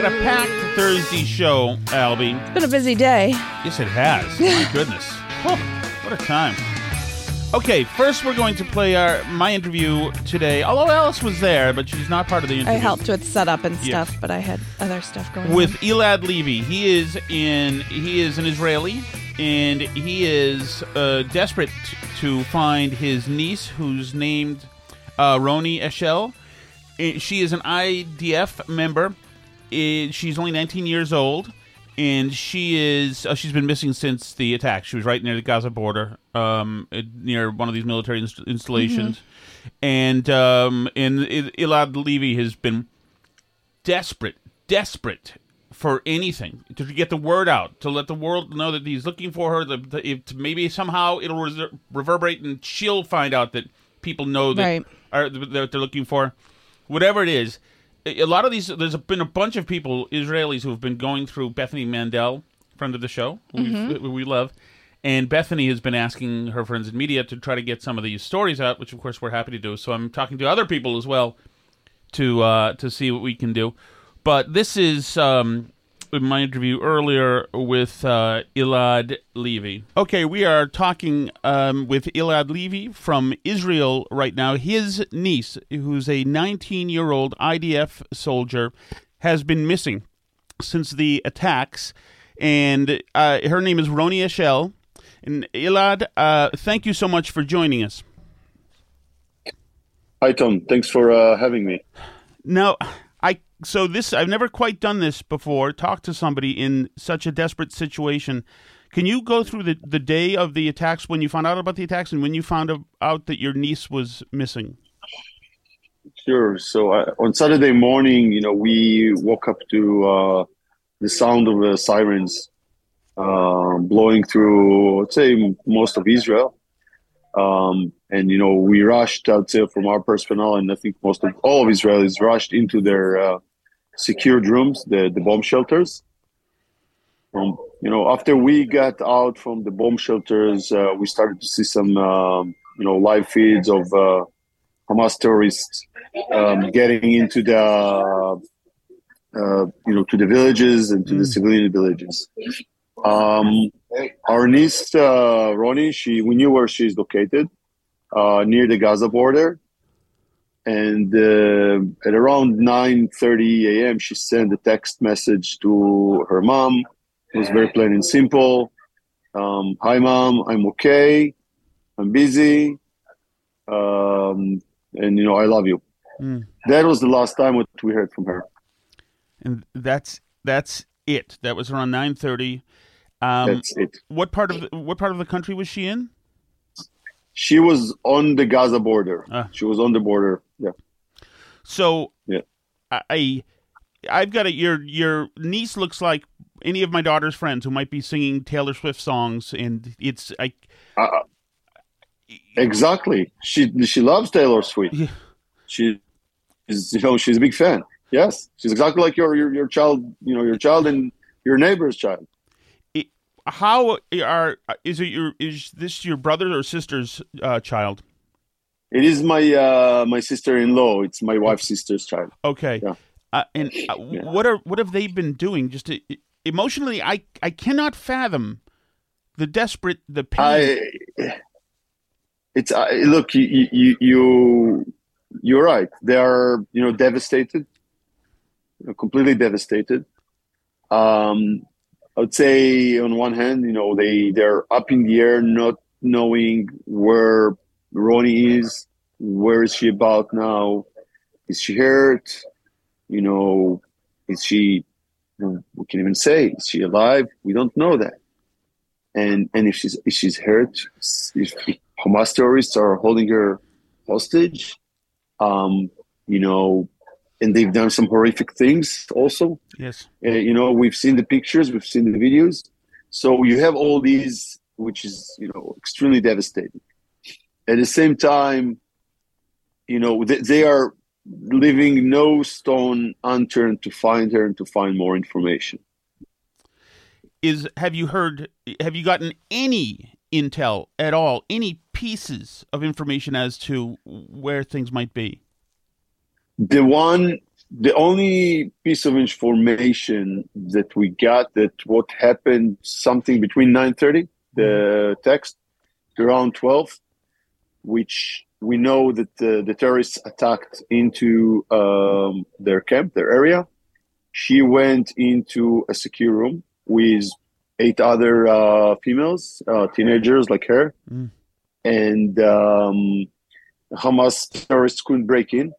A packed Thursday show, Albie. It's been a busy day. Yes, it has. My goodness. Whew, what a time. Okay, first we're going to play our my interview today. Although Alice was there, but she's not part of the interview. I helped with setup and Yes. stuff, but I had other stuff going on. with on. Elad Levy. He is in. He is an Israeli, and he is uh, desperate t- to find his niece, who's named uh, Roni Eshel. She is an IDF member. Uh, She's only 19 years old, and she is. Uh, she's been missing since the attack. She was right near the Gaza border, um, near one of these military inst- installations, and um, and Elad Levy has been desperate, desperate for anything to get the word out, to let the world know that he's looking for her. The, the, if maybe somehow it'll reser- reverberate, and she'll find out that people know that Right. are that they're looking for. Whatever it is, a lot of these. There's been a bunch of people, Israelis, who have been going through Bethany Mandel, friend of the show, who we- who we love. And Bethany has been asking her friends in media to try to get some of these stories out, which of course we're happy to do. So I'm talking to other people as well to uh, to see what we can do. But this is um, my interview earlier with uh, Elad Levy. Okay, we are talking um, with Elad Levy from Israel right now. His niece, who's a 19 year old IDF soldier, has been missing since the attacks, and uh, her name is Roni Eshel. And Elad, uh, thank you so much for joining us. Hi, Tom. Thanks for uh, having me. Now, I so this I've never quite done this before. Talk to somebody in such a desperate situation. Can you go through the the day of the attacks when you found out about the attacks and when you found out that your niece was missing? Sure. So uh, on Saturday morning, you know, we woke up to uh, the sound of the sirens uh, blowing through, I'd say, most of Israel. Um, and you know, we rushed. I'd say from our personnel, and I think most of all of Israelis rushed into their uh, secured rooms, the the bomb shelters. Um, you know, after we got out from the bomb shelters, uh, we started to see some, um, you know, live feeds of uh, Hamas terrorists um, getting into the, uh, you know, to the villages and to the civilian villages. Um, our niece uh, Roni, she we knew where she's located, uh, near the Gaza border, and uh, at around 9:30 a.m. she sent a text message to her mom. It was very plain and simple. Um, Hi, mom. I'm okay. I'm busy. Um, and you know, I love you. Mm. That was the last time what we heard from her. And that's that's it. That was around nine thirty. Um, That's it. What part of the, what part of the country was she in? She was on the Gaza border. Ah. She was on the border. Yeah. So Yeah. I, I've got it. Your your niece looks like any of my daughter's friends who might be singing Taylor Swift songs, and it's I. Uh, exactly. She she loves Taylor Swift. Yeah. She is you know she's a big fan. Yes, she's exactly like your your, your child. You know your child and your neighbor's child. How are is it your is this your brother or sister's uh, child? It is my uh, my sister-in-law. It's my wife's sister's child. Okay. Yeah. Uh, and uh, what are what have they been doing? Just to, emotionally, I I cannot fathom the desperate the pain. I, it's uh, look you, you you you're right. They are you know devastated, you know, completely devastated. Um, I would say on one hand, you know they they're up in the air, not knowing where Roni is. Where is she about now? Is she hurt? You know, is she? We can't even say, is she alive? We don't know that. And and if she's if she's hurt, if Hamas terrorists are holding her hostage, um, you know, and they've done some horrific things also. Yes. Uh, you know, we've seen the pictures, we've seen the videos. So you have all these, which is you know extremely devastating. At the same time, you know they, they are leaving no stone unturned to find her and to find more information. Is have you heard? Have you gotten any intel at all? Any pieces of information as to where things might be? The one, the only piece of information that we got that what happened something between nine thirty, the text, around twelve, which we know that the, the terrorists attacked into um, their camp, their area. She went into a secure room with eight other uh, females, uh, teenagers like her, Mm. and um, Hamas terrorists couldn't break in.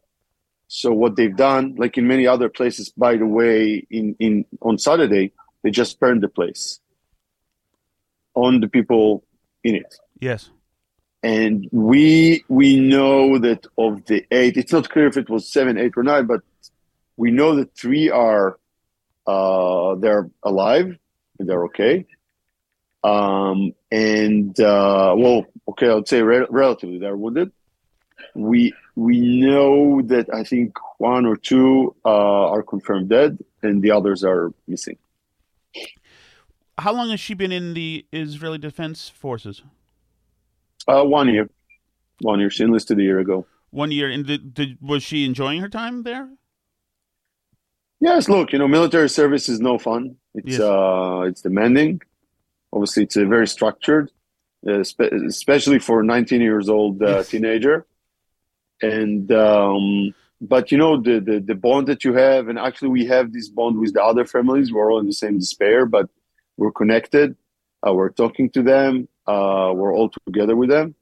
So what they've done, like in many other places, by the way, in, in on Saturday, they just burned the place. On the people in it. Yes. and we we know that of the eight it's not clear if it was seven eight or nine but we know that three are uh they're alive and they're okay. Um and uh well okay i'd say re- relatively they're wounded we we know that i think one or two uh are confirmed dead and the others are missing How long has she been in the Israeli Defense Forces? uh one year one year she enlisted a year ago One year. And did, did, was she enjoying her time there? Yes, look, you know, military service is no fun. It's Yes. uh, it's demanding. Obviously, it's a very structured, uh, spe- especially for a 19 years old uh, Yes. teenager. And um, but you know the, the the bond that you have, and actually we have this bond with the other families. We're all in the same despair, but we're connected. Uh, we're talking to them. Uh, we're all together with them,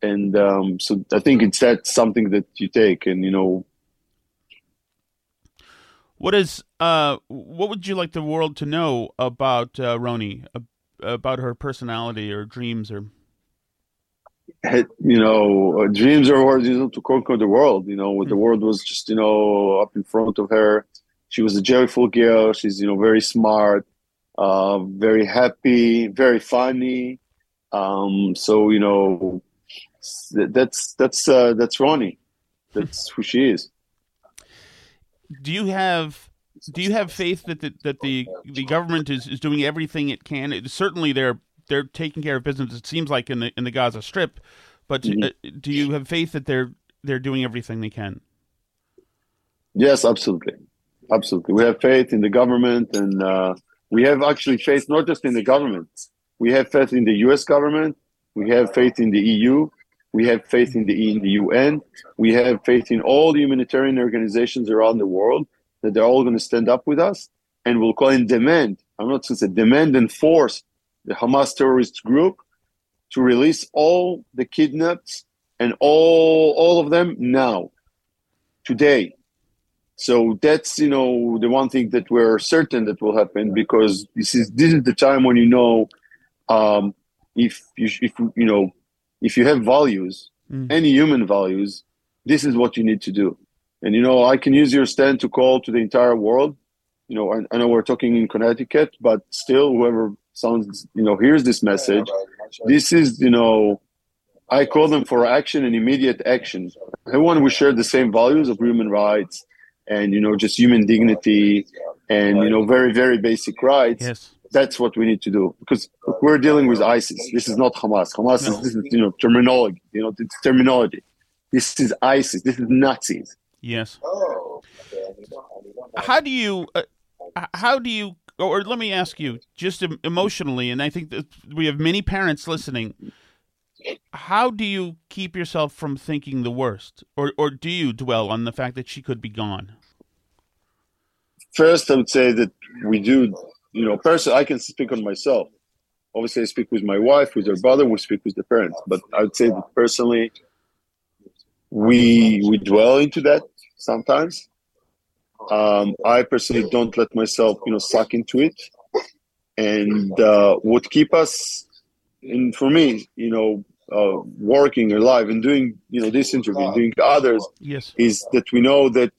and um, so I think it's that something that you take, and you know, What is uh? What would you like the world to know about uh, Roni? About her personality or dreams or had, you know, uh, dreams are hard you know, to conquer the world. You know, the world was just, you know, up in front of her. She was a joyful girl. She's, you know, very smart, uh, very happy, very funny. Um, so, you know, that's that's uh, that's Roni. That's who she is. do you have do you have faith that the, that the the government is, is doing everything it can? It, certainly, they're they're taking care of business. It seems like in the in the Gaza Strip, but uh, do you have faith that they're they're doing everything they can? Yes, absolutely, absolutely. We have faith in the government, and uh, we have actually faith not just in the government. We have faith in the U.S. government. We have faith in the EU. We have faith in the in the UN. We have faith in all the humanitarian organizations around the world that they're all going to stand up with us, and we'll call in demand. I'm not going to say demand and force the Hamas terrorist group to release all the kidnapped and all all of them now, today. So that's you know the one thing that we're certain that will happen because this is this is the time when you know um, if you if you know if you have values, Mm. any human values, this is what you need to do. And you know I can use your stand to call to the entire world, you know, I, I know we're talking in Connecticut, but still, whoever sounds, you know, hears this message, this is, you know, I call them for action and immediate action. Everyone we share the same values of human rights and you know just human dignity and you know very very basic rights. Yes. That's what we need to do because we're dealing with ISIS. This is not Hamas. Hamas No. is this is you know terminology. You know it's terminology. This is ISIS. This is Nazis. Yes. How do you? Uh, how do you? Oh, or let me ask you, just emotionally, and I think that we have many parents listening. How do you keep yourself from thinking the worst, or or do you dwell on the fact that she could be gone? First, I would say that we do. You know, personally, I can speak on myself. Obviously, I speak with my wife, with her brother. We speak with the parents. But I would say that personally, we we dwell into that sometimes. Um, I personally don't let myself, you know, suck into it. And uh, what keep us, and for me, you know, uh, working alive and doing, you know, this interview, and doing others, Yes. is that we know that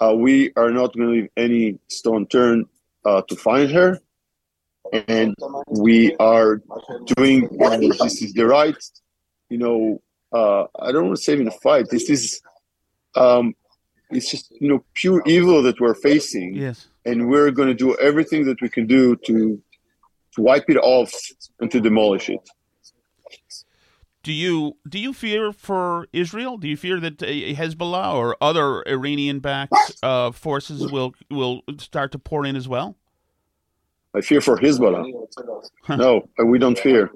uh, we are not going to leave any stone turned uh, to find her, and we are doing this is the right, you know. Uh, I don't want to say in a fight. This is, um, it's just you know pure evil that we're facing, Yes. and we're going to do everything that we can do to to wipe it off and to demolish it. Do you do you fear for Israel? Do you fear that uh, Hezbollah or other Iranian-backed uh, forces will will start to pour in as well? I fear for Hezbollah. No, we don't fear.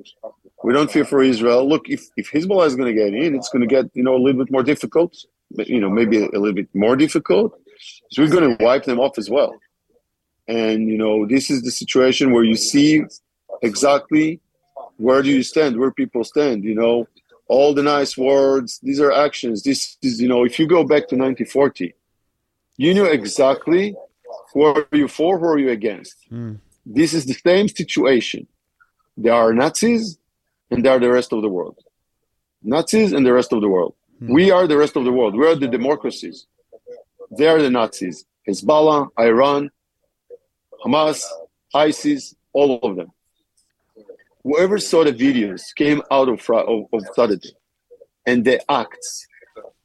We don't fear for Israel. Look, if, if Hezbollah is going to get in, it's going to get you know a little bit more difficult. But, You know, maybe a little bit more difficult. So we're going to wipe them off as well. And you know, this is the situation where you see exactly where do you stand, where people stand. You know, all the nice words. These are actions. This is you know, if you go back to 1940, you knew exactly who are you for, who are you against. Hmm. This is the same situation. There are Nazis and there are the rest of the world. Nazis and the rest of the world. Hmm. We are the rest of the world. We are the democracies. They are the Nazis. Hezbollah, Iran, Hamas, ISIS, all of them. Whoever saw the videos came out of, of, of Saturday and the acts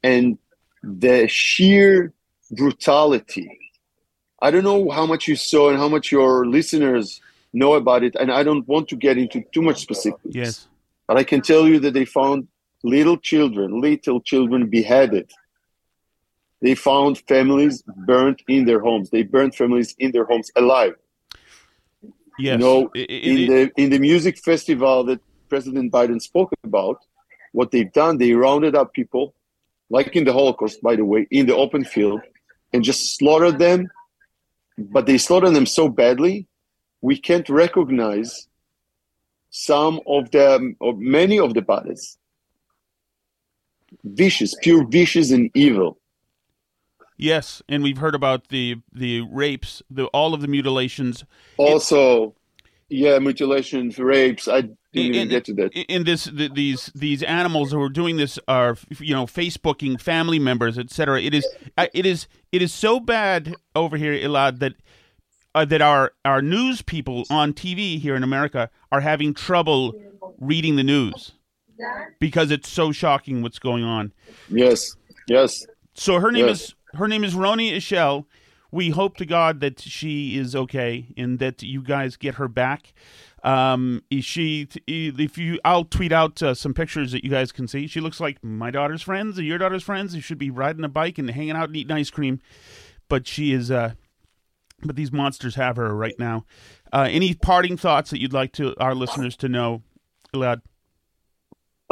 and the sheer brutality I don't know how much you saw and how much your listeners know about it, and I don't want to get into too much specifics. Yes. But I can tell you that they found little children, little children beheaded. They found families burnt in their homes. They burned families in their homes alive. Yes. You know, I- I- in the in the music festival that President Biden spoke about, what they've done, they rounded up people, like in the Holocaust, by the way, in the open field, and just slaughtered them. But they slaughtered them so badly, we can't recognize some of them, or many of the bodies. Vicious, pure vicious and evil. Yes, and we've heard about the the rapes, the all of the mutilations. Also, yeah, mutilations, rapes. I didn't even get to that. in this the, these these animals who are doing this are you know facebooking family members etc it is it is it is so bad over here Elad that uh, that our our news people on TV here in America are having trouble reading the news because it's so shocking what's going on Yes, yes. so her name Yes. is her name is Roni Eshel. We hope to God that she is okay and that you guys get her back. Um, is she? If you, I'll tweet out uh, some pictures that you guys can see. She looks like my daughter's friends or your daughter's friends. You should be riding a bike and hanging out and eating ice cream. But she is. Uh, but these monsters have her right now. Uh, any parting thoughts that you'd like to our listeners to know, Elad?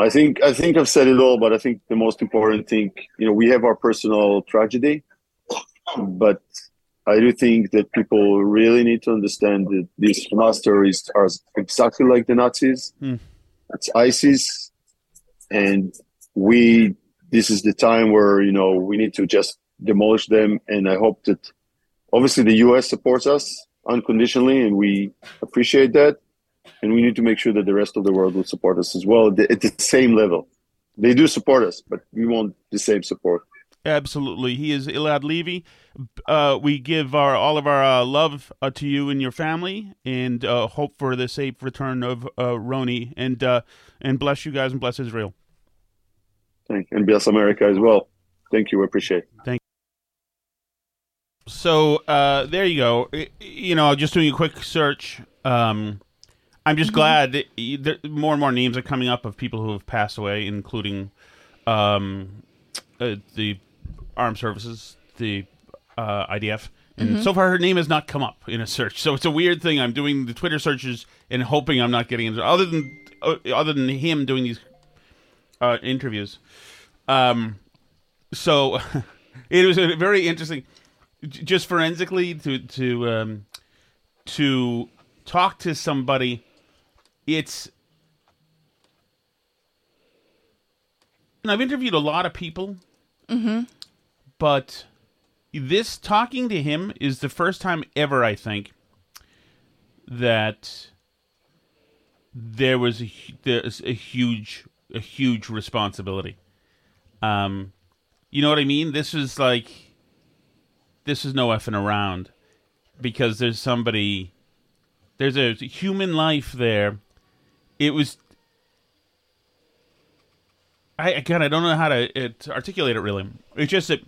I think I think I've said it all, but I think the most important thing, you know, we have our personal tragedy, but I do think that people really need to understand that these Hamas terrorists are exactly like the Nazis. Hmm. It's ISIS, and we. This is the time where you know we need to just demolish them, and I hope that obviously the U.S. supports us unconditionally, and we appreciate that and we need to make sure that the rest of the world will support us as well at the, at the same level. They do support us, but we want the same support. Absolutely, he is Elad Levy. Uh, we give our all of our uh, love uh, to you and your family, and uh, hope for the safe return of uh, Roni, and uh, and bless you guys and bless Israel. Thank and bless America as well. Thank you. I appreciate. It. Thank. You. So uh, there you go. You know, just doing a quick search. Um, I'm just glad that there, more and more names are coming up of people who have passed away, including um, uh, the armed services, the uh, IDF. And so far, her name has not come up in a search. So it's a weird thing. I'm doing the Twitter searches and hoping I'm not getting into other than uh, other than him doing these uh, interviews. Um, so it was a very interesting, j- just forensically to to um, to talk to somebody. It's and I've interviewed a lot of people, but this talking to him is the first time ever I think that there was a, there's a huge a huge responsibility. Um, you know what I mean? This is like this is no effing around because there's somebody there's a human life there. It was I again I don't know how to, to articulate it really. It's just that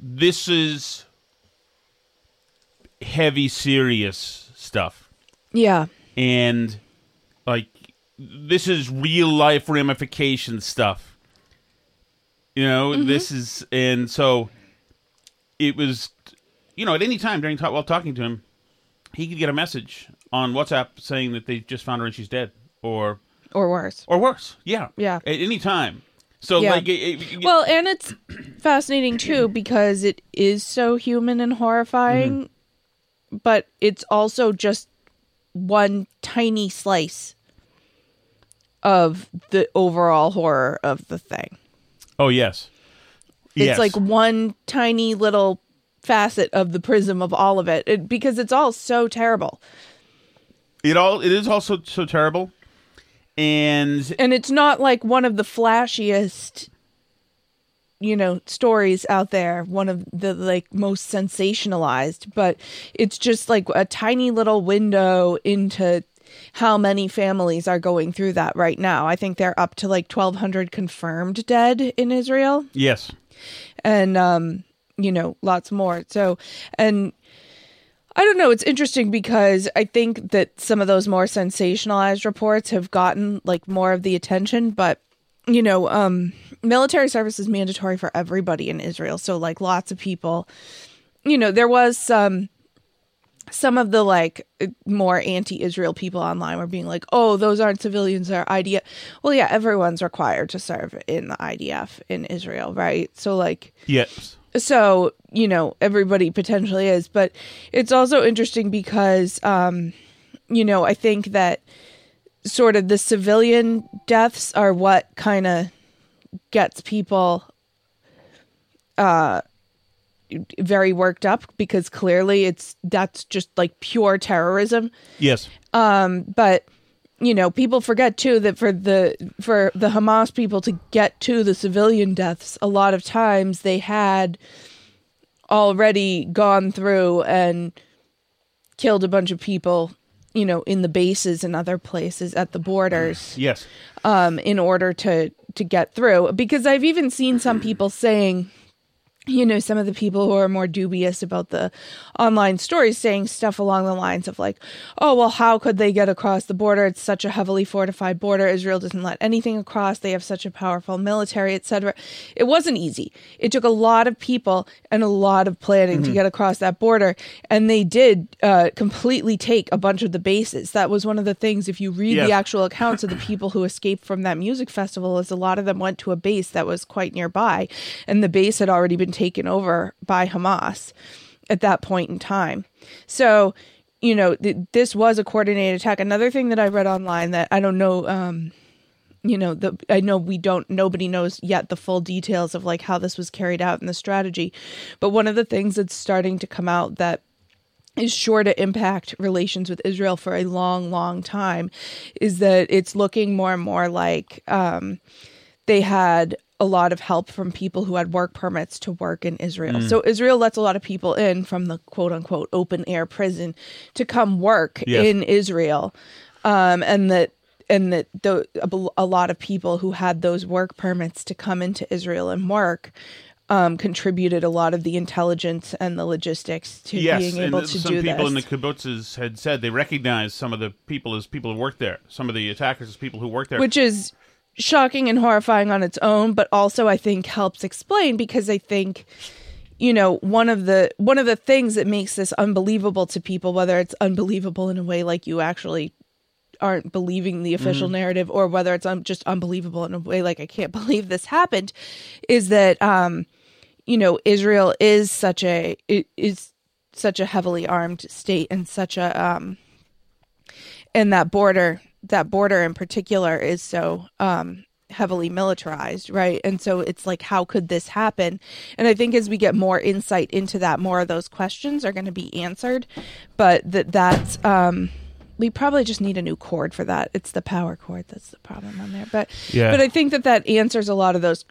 this is heavy serious stuff Yeah. and like this is real life ramification stuff you know mm-hmm. this is and so it was you know at any time during while talking to him he could get a message on whatsapp saying that they just found her and she's dead or Or worse. or worse yeah Yeah. at any time so Yeah. like it, it- Well, and it's fascinating too because it is so human and horrifying, mm-hmm. but it's also just one tiny slice of the overall horror of the thing. oh yes It's Yes. like one tiny little facet of the prism of all of it, it because it's all so terrible. It all it is also so terrible. And and it's not like one of the flashiest you know stories out there one of the like most sensationalized but it's just like a tiny little window into how many families are going through that right now. I think they're up to like 1200 confirmed dead in israel. Yes. And um you know lots more. So and i don't know. It's interesting because i think that some of those more sensationalized reports have gotten like more of the attention but you know um military service is mandatory for everybody in israel. So like lots of people you know there was some some of the like more anti-israel people online were being like oh those aren't civilians they're idf well yeah everyone's required to serve in the idf in israel right? So like yes so you know everybody potentially is but it's also interesting because um you know i think that sort of the civilian deaths are what kind of gets people uh very worked up because clearly it's that's just like pure terrorism. Yes. Um, but you know people forget too that for the for the hamas people to get to the civilian deaths a lot of times they had already gone through and killed a bunch of people you know in the bases and other places at the borders yes um, in order to to get through. Because I've even seen some people saying, you know, some of the people who are more dubious about the online stories saying stuff along the lines of like, oh well, how could they get across the border? It's such a heavily fortified border. Israel doesn't let anything across. They have such a powerful military, etc. It wasn't easy. It took a lot of people and a lot of planning to get across that border, and they did uh, completely take a bunch of the bases. That was one of the things. If you read the actual accounts of the people who escaped from that music festival is a lot of them went to a base that was quite nearby and the base had already been taken over by Hamas at that point in time. So, you know, th- this was a coordinated attack. Another thing that I read online that I don't know um you know, the I know we don't nobody knows yet the full details of like how this was carried out and the strategy, but one of the things that's starting to come out that is sure to impact relations with Israel for a long, long time is that it's looking more and more like um, they had a lot of help from people who had work permits to work in Israel. Mm. So Israel lets a lot of people in from the quote unquote open air prison to come work Yes. in Israel. Um, and that and that the, a, lot of people who had those work permits to come into Israel and work um, contributed a lot of the intelligence and the logistics to yes, being able and to some people in the kibbutzes had said they recognized some of the people as people who worked there. Some of the attackers as people who worked there. which is shocking and horrifying on its own but also i think helps explain because i think you know one of the one of the things that makes this unbelievable to people whether it's unbelievable in a way like you actually aren't believing the official Mm-hmm. narrative or whether it's un- just unbelievable in a way like i can't believe this happened is that um you know israel is such a it is such a heavily armed state and such a um and that border that border in particular is so um heavily militarized right? And so it's like how could this happen? And i think as we get more insight into that more of those questions are going to be answered. But that that's um we probably just need a new cord for that. It's the power cord that's the problem on there. But Yeah. but i think that that answers a lot of those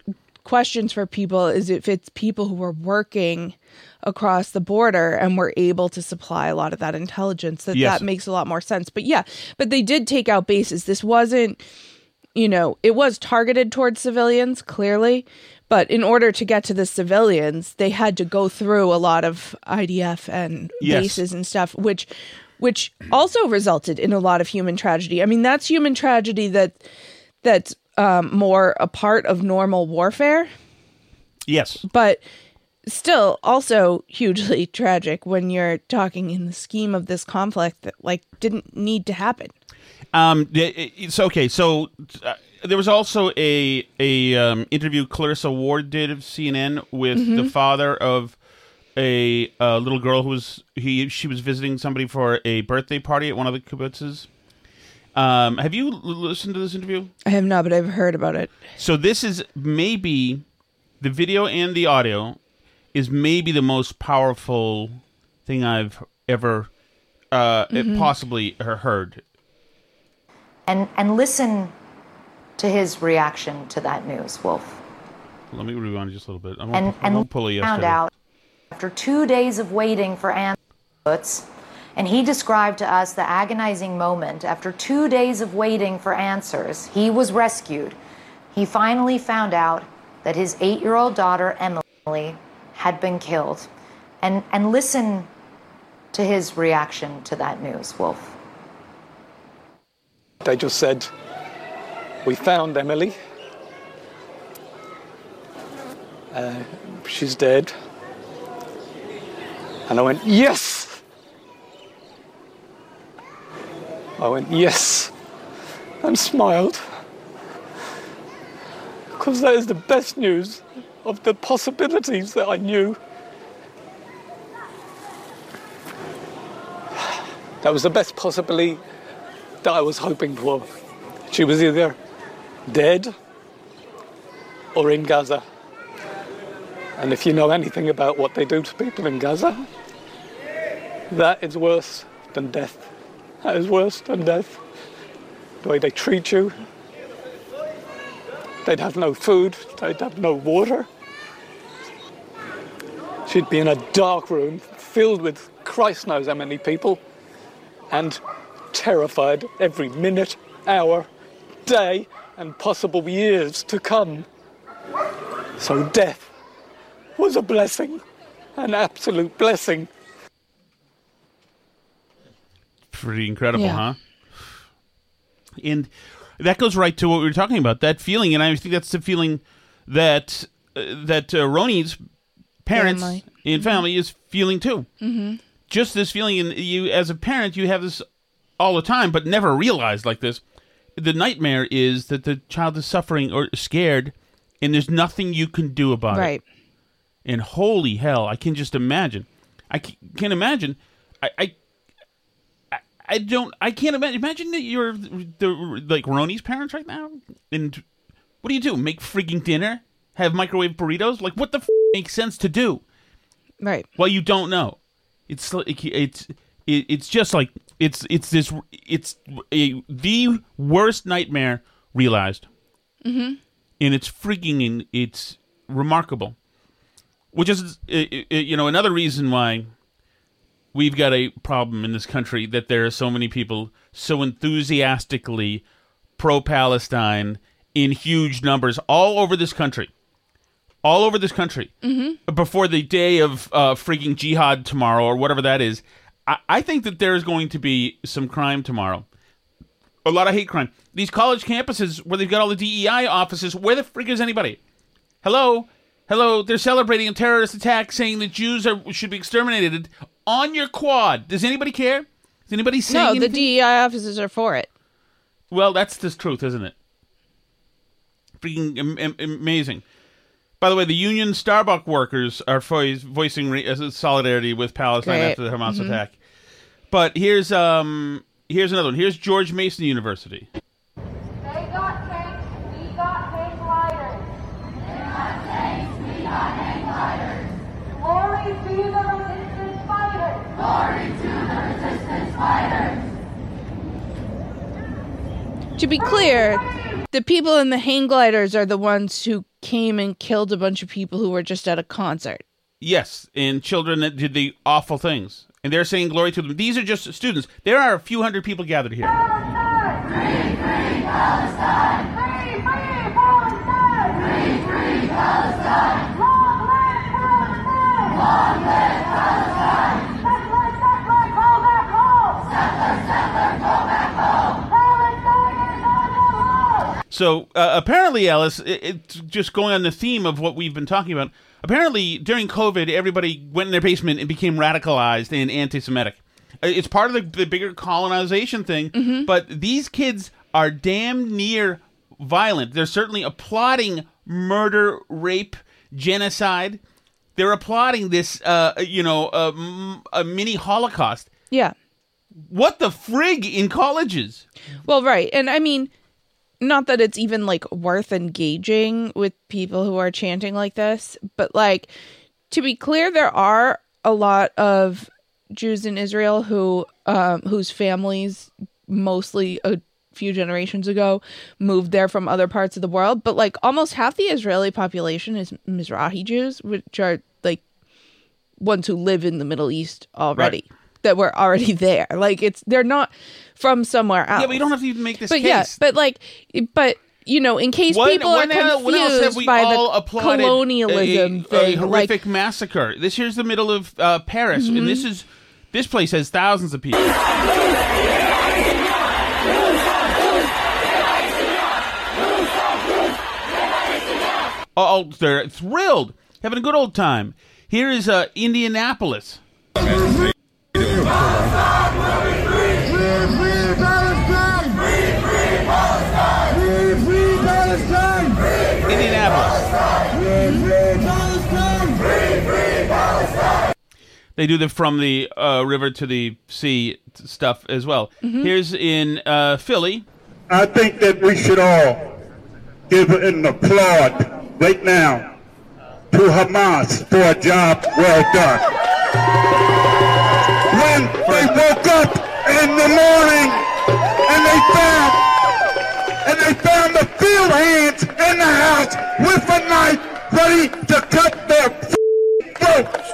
questions for people is if it's people who are working across the border and were able to supply a lot of that intelligence that Yes. that makes a lot more sense but yeah but they did take out bases this wasn't you know it was targeted towards civilians clearly but in order to get to the civilians they had to go through a lot of idf and Yes. bases and stuff which which also resulted in a lot of human tragedy i mean that's human tragedy that that's um, more a part of normal warfare yes, but still also hugely tragic when you're talking in the scheme of this conflict that like didn't need to happen Um, it's okay. So uh, there was also a a um, interview Clarissa Ward did of CNN with Mm-hmm. the father of a, uh little girl who was he she was visiting somebody for a birthday party at one of the kibbutzes. Um, have you l- listened to this interview? i have not but i've heard about it So this is maybe the video and the audio is maybe the most powerful thing I've ever uh, possibly heard. and, and listen to his reaction to that news, Wolf. Let me rewind just a little bit. I won't, And, I and won't pull a found out after two days of waiting for answers, and he described to us the agonizing moment. After two days of waiting for answers, he was rescued. He finally found out that his eight year old daughter, Emily, had been killed. And, and listen to his reaction to that news, Wolf. They just said, We found Emily. Uh, she's dead. And I went, Yes! I went, Yes! And smiled. Because that is the best news of the possibilities that I knew. That was the best possibility that I was hoping for. She was either dead or in Gaza. And if you know anything about what they do to people in Gaza, that is worse than death. That is worse than death. The way they treat you. They'd have no food, they'd have no water. She'd be in a dark room filled with Christ knows how many people and terrified every minute, hour, day, and possible years to come. So death was a blessing, an absolute blessing. Pretty incredible, Yeah. huh? And that goes right to what we were talking about. That feeling, and I think that's the feeling that uh, that uh, Roni's parents Family. and family is feeling too. Mm-hmm. Just this feeling, and you as a parent, you have this all the time, but never realized like this. The nightmare is that the child is suffering or scared, and there's nothing you can do about it. right And holy hell, I can just imagine. I can't imagine. I, I, I- don't. I can't imagine. Imagine that you're the like Roni's parents right now, and what do you do? Make freaking dinner? Have microwave burritos? Like what the f- makes sense to do? right Well, you don't know. It's like it's it, it's just like it's it's this it's a, the worst nightmare realized. Mm-hmm. and it's freaking and it's remarkable. Which is you know another reason why we've got a problem in this country that there are so many people so enthusiastically pro Palestine in huge numbers all over this country. All over this country. Mm-hmm. Before the day of uh, freaking jihad tomorrow or whatever that is. I, I think that there is going to be some crime tomorrow. A lot of hate crime. These college campuses where they've got all the DEI offices, where the freak is anybody? Hello? Hello, they're celebrating a terrorist attack saying that Jews are, should be exterminated on your quad. Does anybody care? Is anybody saying No, the? DEI officers are for it. Well, that's the truth, isn't it? Freaking am- am- amazing. By the way, the union Starbucks workers are vo- voicing re- uh, solidarity with Palestine Great. after the Hamas Mhm. attack. But here's um here's another one. Here's George Mason University. They got tanks, we got hang gliders. They got tanks, we got hang gliders. Glory to the resistance fighters. Glory to the resistance fighters. To be clear, the people in the hang gliders are the ones who came and killed a bunch of people who were just at a concert. Yes, and children that did the awful things. And they're saying glory to them. These are just students. There are a few hundred people gathered here. Free, free Palestine. Free, free Palestine. Free, free Palestine. Long live Palestine. Long live Palestine. Settler, settler, go back home. Settler, settler, go back home. Palestine is on the move. So uh, apparently, Alice, it, it's just going on the theme of what we've been talking about. Apparently, during COVID, everybody went in their basement and became radicalized and anti-Semitic. Uh, It's part of the, the bigger colonization thing. But these kids are damn near violent. They're certainly applauding murder, rape, genocide. They're applauding this, uh, you know, a, a mini Holocaust. Yeah. What the frig in colleges? Well, right. And I mean, not that it's even like worth engaging with people who are chanting like this, but like to be clear, there are a lot of Jews in Israel who um whose families mostly a few generations ago moved there from other parts of the world, but like almost half the Israeli population is Mizrahi Jews, which are like ones who live in the Middle East already. That were already there. Like it's they're not from somewhere else. Yeah, but you don't have to even make this but case. yeah, but like, but you know, in case people are el- when else have we by all the applauded colonialism a, thing, a like horrific massacre. This here's the middle of uh, Paris, and this is this place has thousands of people. Oh, they're thrilled, having a good old time. Here is uh, Indianapolis. They do the from the uh, river to the sea stuff as well. Here's in uh, Philly. I think that we should all give an applaud right now to Hamas for a job well done. When they woke up in the morning and they found and they found the field hands in the house with a knife ready to cut their throats.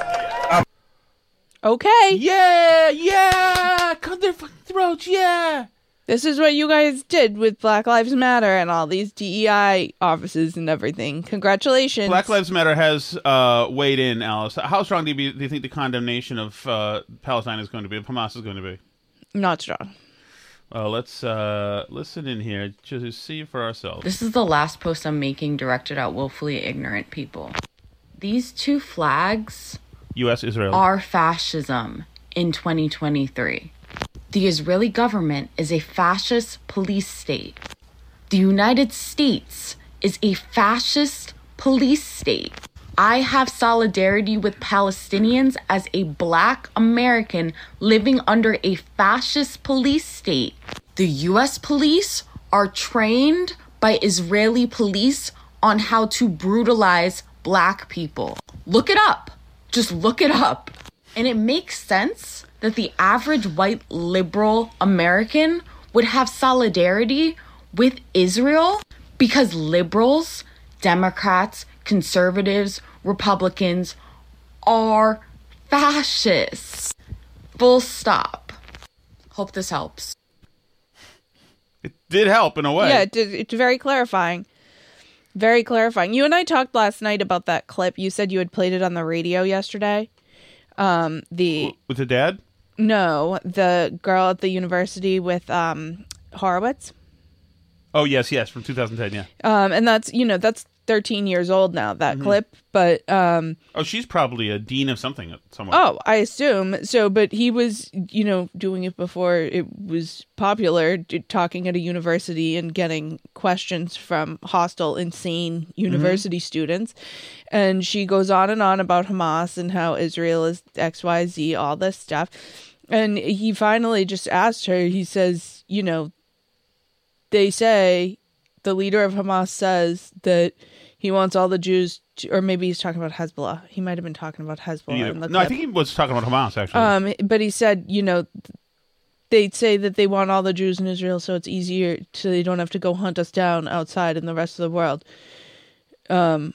okay, Yeah, yeah, cut their fucking throats, yeah. This is what you guys did with Black Lives Matter and all these DEI offices and everything. Congratulations. Black Lives Matter has uh, weighed in, Alice. How strong do you, be, do you think the condemnation of uh, Palestine is going to be, of Hamas is going to be? Not strong. Uh, let's uh, listen in here to see for ourselves. This is the last post I'm making directed at willfully ignorant people. These two flags U.S. Israel. are fascism in 2023. The Israeli government is a fascist police state. The United States is a fascist police state. I have solidarity with Palestinians as a black American living under a fascist police state. The US police are trained by Israeli police on how to brutalize black people. Look it up. Just look it up. And it makes sense that the average white liberal American would have solidarity with Israel because liberals Democrats, conservatives, Republicans are fascists. Full stop. Hope this helps. It did help in a way. Yeah, it did, it's very clarifying. Very clarifying. You and I talked last night about that clip. You said you had played it on the radio yesterday. Um, the With the dad? No, the girl at the university with um Horowitz. Oh yes, yes, from 2010. Yeah. Um, and that's you know that's 13 years old now that Mm-hmm. clip, but um, Oh, she's probably a dean of something somewhere. oh, I assume so. But he was you know doing it before it was popular, talking at a university and getting questions from hostile, insane university students. And she goes on and on about Hamas and how Israel is X, Y, Z, all this stuff. And he finally just asked her. He says, you know, they say the leader of Hamas says that he wants all the Jews, to, or maybe he's talking about Hezbollah. He might have been talking about Hezbollah. Either- in the no, I think he was talking about Hamas actually. Um, but he said, you know, they say that they want all the Jews in Israel, so it's easier so they don't have to go hunt us down outside in the rest of the world. Um,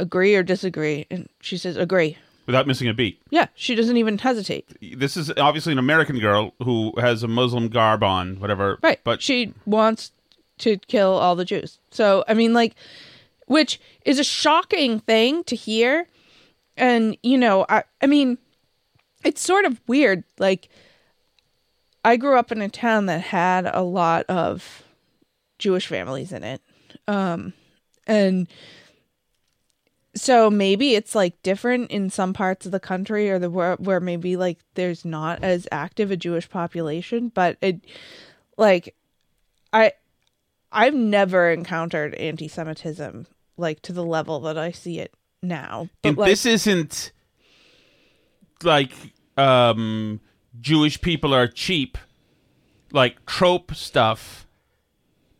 agree or disagree? And she says, agree. without missing a beat. Yeah, she doesn't even hesitate. This is obviously an American girl who has a Muslim garb on, whatever. Right. But she wants to kill all the Jews. So, I mean, like, which is a shocking thing to hear. And, you know, I, I mean, it's sort of weird. Like, I grew up in a town that had a lot of Jewish families in it. Um, and so maybe it's like different in some parts of the country or the where, where maybe like there's not as active a Jewish population, but it like I I've never encountered anti-Semitism like to the level that I see it now. But and like, this isn't like um Jewish people are cheap, like trope stuff.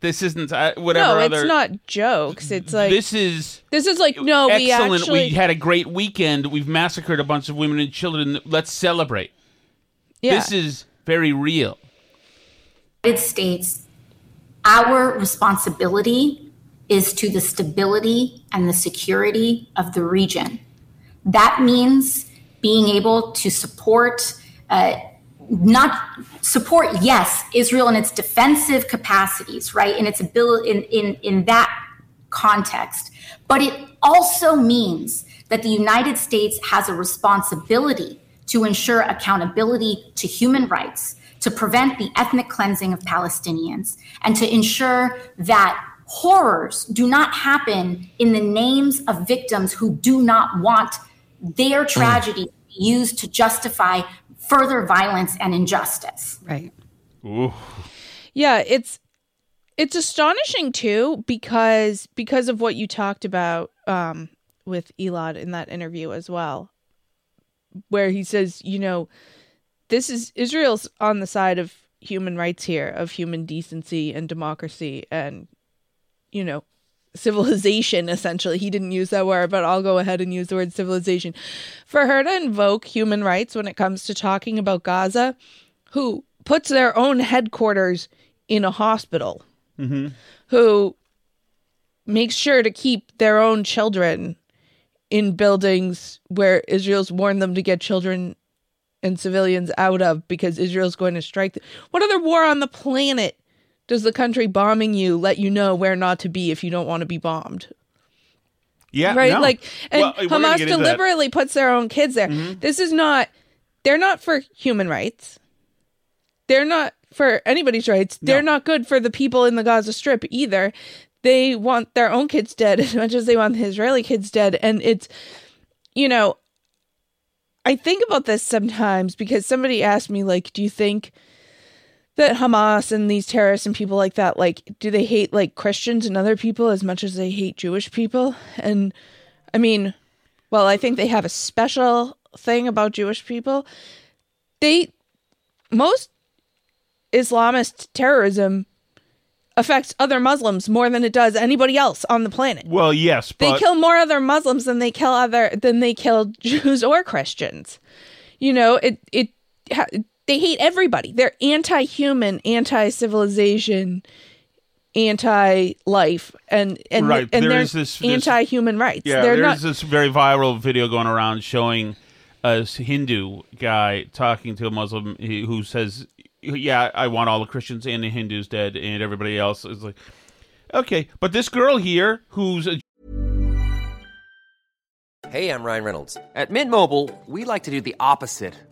This isn't uh, whatever no, other. it's not jokes. It's like this is this is like no, we excellent. actually We had a great weekend. We've massacred a bunch of women and children. Let's celebrate. yeah. This is very real. United States, our responsibility is to the stability and the security of the region. That means being able to support, uh, not support, yes, Israel in its defensive capacities, right, in its ability, in, in, in that context. But it also means that the United States has a responsibility to ensure accountability to human rights, to prevent the ethnic cleansing of Palestinians, and to ensure that horrors do not happen in the names of victims who do not want their mm. tragedy used to justify further violence and injustice. Right. Ooh. Yeah, it's it's astonishing too because because of what you talked about um with Elad in that interview as well where he says, you know, this is Israel's on the side of human rights here, of human decency and democracy and you know, civilization essentially. He didn't use that word, but I'll go ahead and use the word civilization. For her to invoke human rights when it comes to talking about Gaza, who puts their own headquarters in a hospital, Mm-hmm. who makes sure to keep their own children in buildings where Israel's warned them to get children and civilians out of because Israel's going to strike. th- what other war on the planet does the country bombing you let you know where not to be if you don't want to be bombed? Yeah. right? no. Like, and Well, Hamas into that. deliberately puts their own kids there. Mhm. This is not. They're not for human rights. They're not for anybody's rights. They're not good for the people in the Gaza Strip either. They want their own kids dead as much as they want the Israeli kids dead, and it's, you know, I think about this sometimes because somebody asked me like, "Do you think?" That Hamas and these terrorists and people like that, like, do they hate like Christians and other people as much as they hate Jewish people? And I mean, well, I think they have a special thing about Jewish people. They, most Islamist terrorism affects other Muslims more than it does anybody else on the planet. Well, yes, They kill more other Muslims than they kill other than they kill Jews or Christians. You know, it it they hate everybody. They're anti-human, anti-civilization. anti-life and and Right, and there they're this- this- anti-human rights. Yeah, they're there's not. this very viral video going around showing a Hindu guy talking to a Muslim who says, "Yeah, I want all the Christians and the Hindus dead, and everybody else is like." Okay, but this girl here, who's a Hey, I'm Ryan Reynolds. At Mint Mobile, we like to do the opposite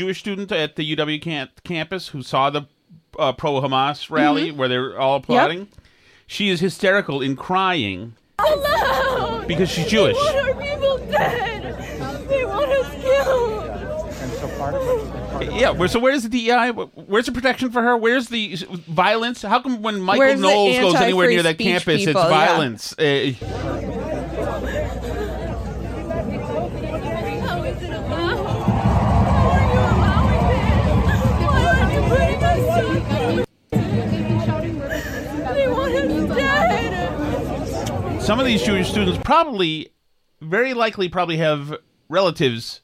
Jewish student at the UW can- campus who saw the uh, pro Hamas rally Mhm. where they're all applauding. She is hysterical in crying Hello! because she's Jewish. They want our people dead! They want us killed! Yeah, where, so where's the DEI? Where's the protection for her? Where's the violence? How come when Michael Where's Knowles goes anywhere near that campus, people? it's Yeah. violence? Uh, some of these Jewish students probably, very likely, probably have relatives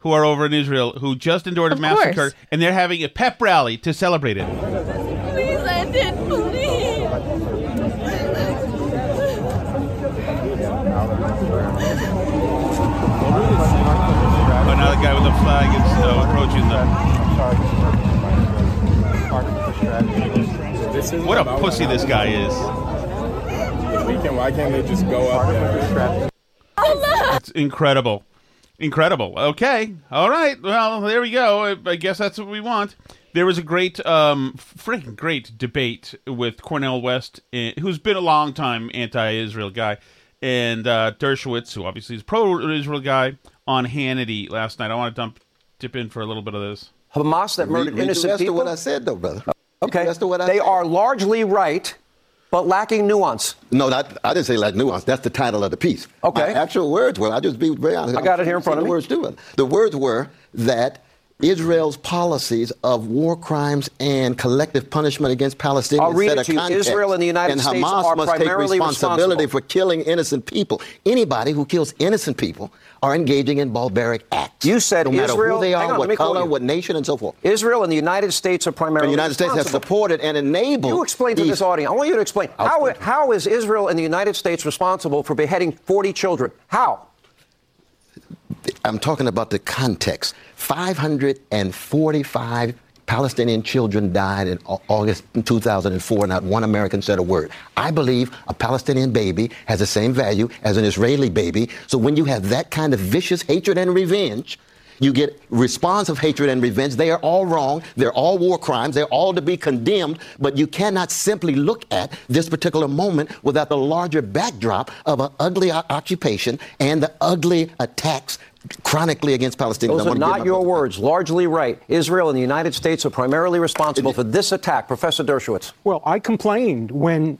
who are over in Israel who just endured a Of massacre, course. and they're having a pep rally to celebrate it. Please end it, please! Another guy with a flag is uh, approaching them. What a pussy this guy is. Why can't they just go up there? It's incredible. Incredible. Okay. All right. Well, there we go. I, I guess that's what we want. There was a great, um, freaking great debate with Cornel West, eh, who's been a long time anti-Israel guy, and uh, Dershowitz, who obviously is pro-Israel guy, on Hannity last night. I want to dump dip in for a little bit of this. Hamas that murdered Read- read innocent rest of people. what I said, though, brother. Okay, That's the what I they said. are largely right, but lacking nuance. No, that, I didn't say like nuance. That's the title of the piece. Okay. My actual words were, I'll just be very honest. I got it here in front of me. The words too. The words were that Israel's policies of war crimes and collective punishment against Palestinians I'll read set it to you. context, Israel and the United and States Hamas are must take primarily responsibility responsible. for killing innocent people. Anybody who kills innocent people are engaging in barbaric acts. You said no matter Israel. who they are, on, what color, what nation, and so forth. Israel and the United States are primarily The United States have supported and enabled. You explain to this audience. I want you to explain how, how is Israel and the United States responsible for beheading 40 children? How? I'm talking about the context. 545 Palestinian children died in August 2004. Not one American said a word. I believe a Palestinian baby has the same value as an Israeli baby. So when you have that kind of vicious hatred and revenge, you get response of hatred and revenge. They are all wrong. They're all war crimes. They're all to be condemned. But you cannot simply look at this particular moment without the larger backdrop of an ugly occupation and the ugly attacks chronically against Palestinians. I Those are not your words. Largely right. Israel and the United States are primarily responsible for this attack. Professor Dershowitz. Well, I complained when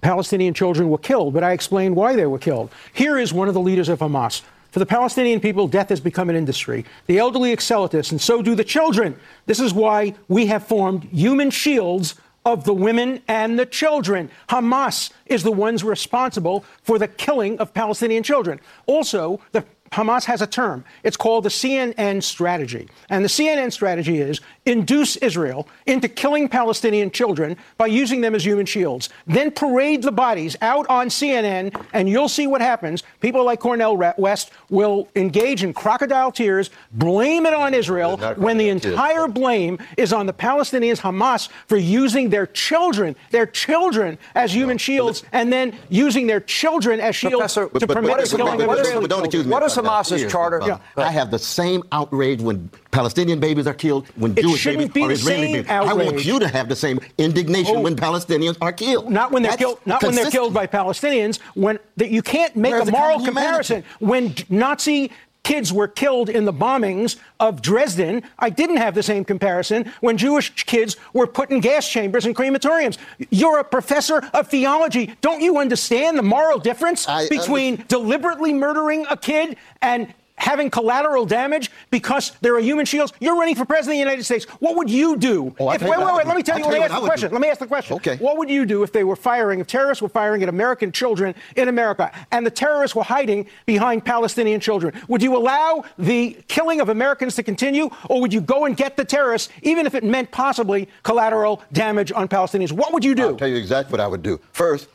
Palestinian children were killed, but I explained why they were killed. Here is one of the leaders of Hamas. For the Palestinian people, death has become an industry. The elderly excel at this, and so do the children. This is why we have formed human shields of the women and the children. Hamas is the ones responsible for the killing of Palestinian children. Also, the Hamas has a term. It's called the CNN strategy. And the CNN strategy is induce Israel into killing Palestinian children by using them as human shields. Then parade the bodies out on CNN, and you'll see what happens. People like Cornel West will engage in crocodile tears, blame it on Israel, when the entire blame is on the Palestinians, Hamas, for using their children, their children, as human shields, and then using their children as shields Professor, to but- but permit what the is- killing of what is- Israeli But don't accuse children. me What of is Hamas's charter? uh, I have the same outrage when Palestinian babies are killed, when It Jewish babies the Israeli babies. I want you to have the same indignation Oh. when Palestinians are killed. Not when they're That's killed. Not when they're killed by Palestinians. When that you can't make Where's a moral kind of comparison. When Nazi kids were killed in the bombings of Dresden, I didn't have the same comparison. When Jewish kids were put in gas chambers and crematoriums, you're a professor of theology. Don't you understand the moral difference between deliberately murdering a kid and having collateral damage because there are human shields. You're running for president of the United States. What would you do? Oh, if, wait, wait, wait. Let me tell you. tell Let you me what ask the question. do. Let me ask the question. Okay. What would you do if they were firing, if terrorists were firing at American children in America and the terrorists were hiding behind Palestinian children? Would you allow the killing of Americans to continue or would you go and get the terrorists, even if it meant possibly collateral damage on Palestinians? What would you do? I'll tell you exactly what I would do. First,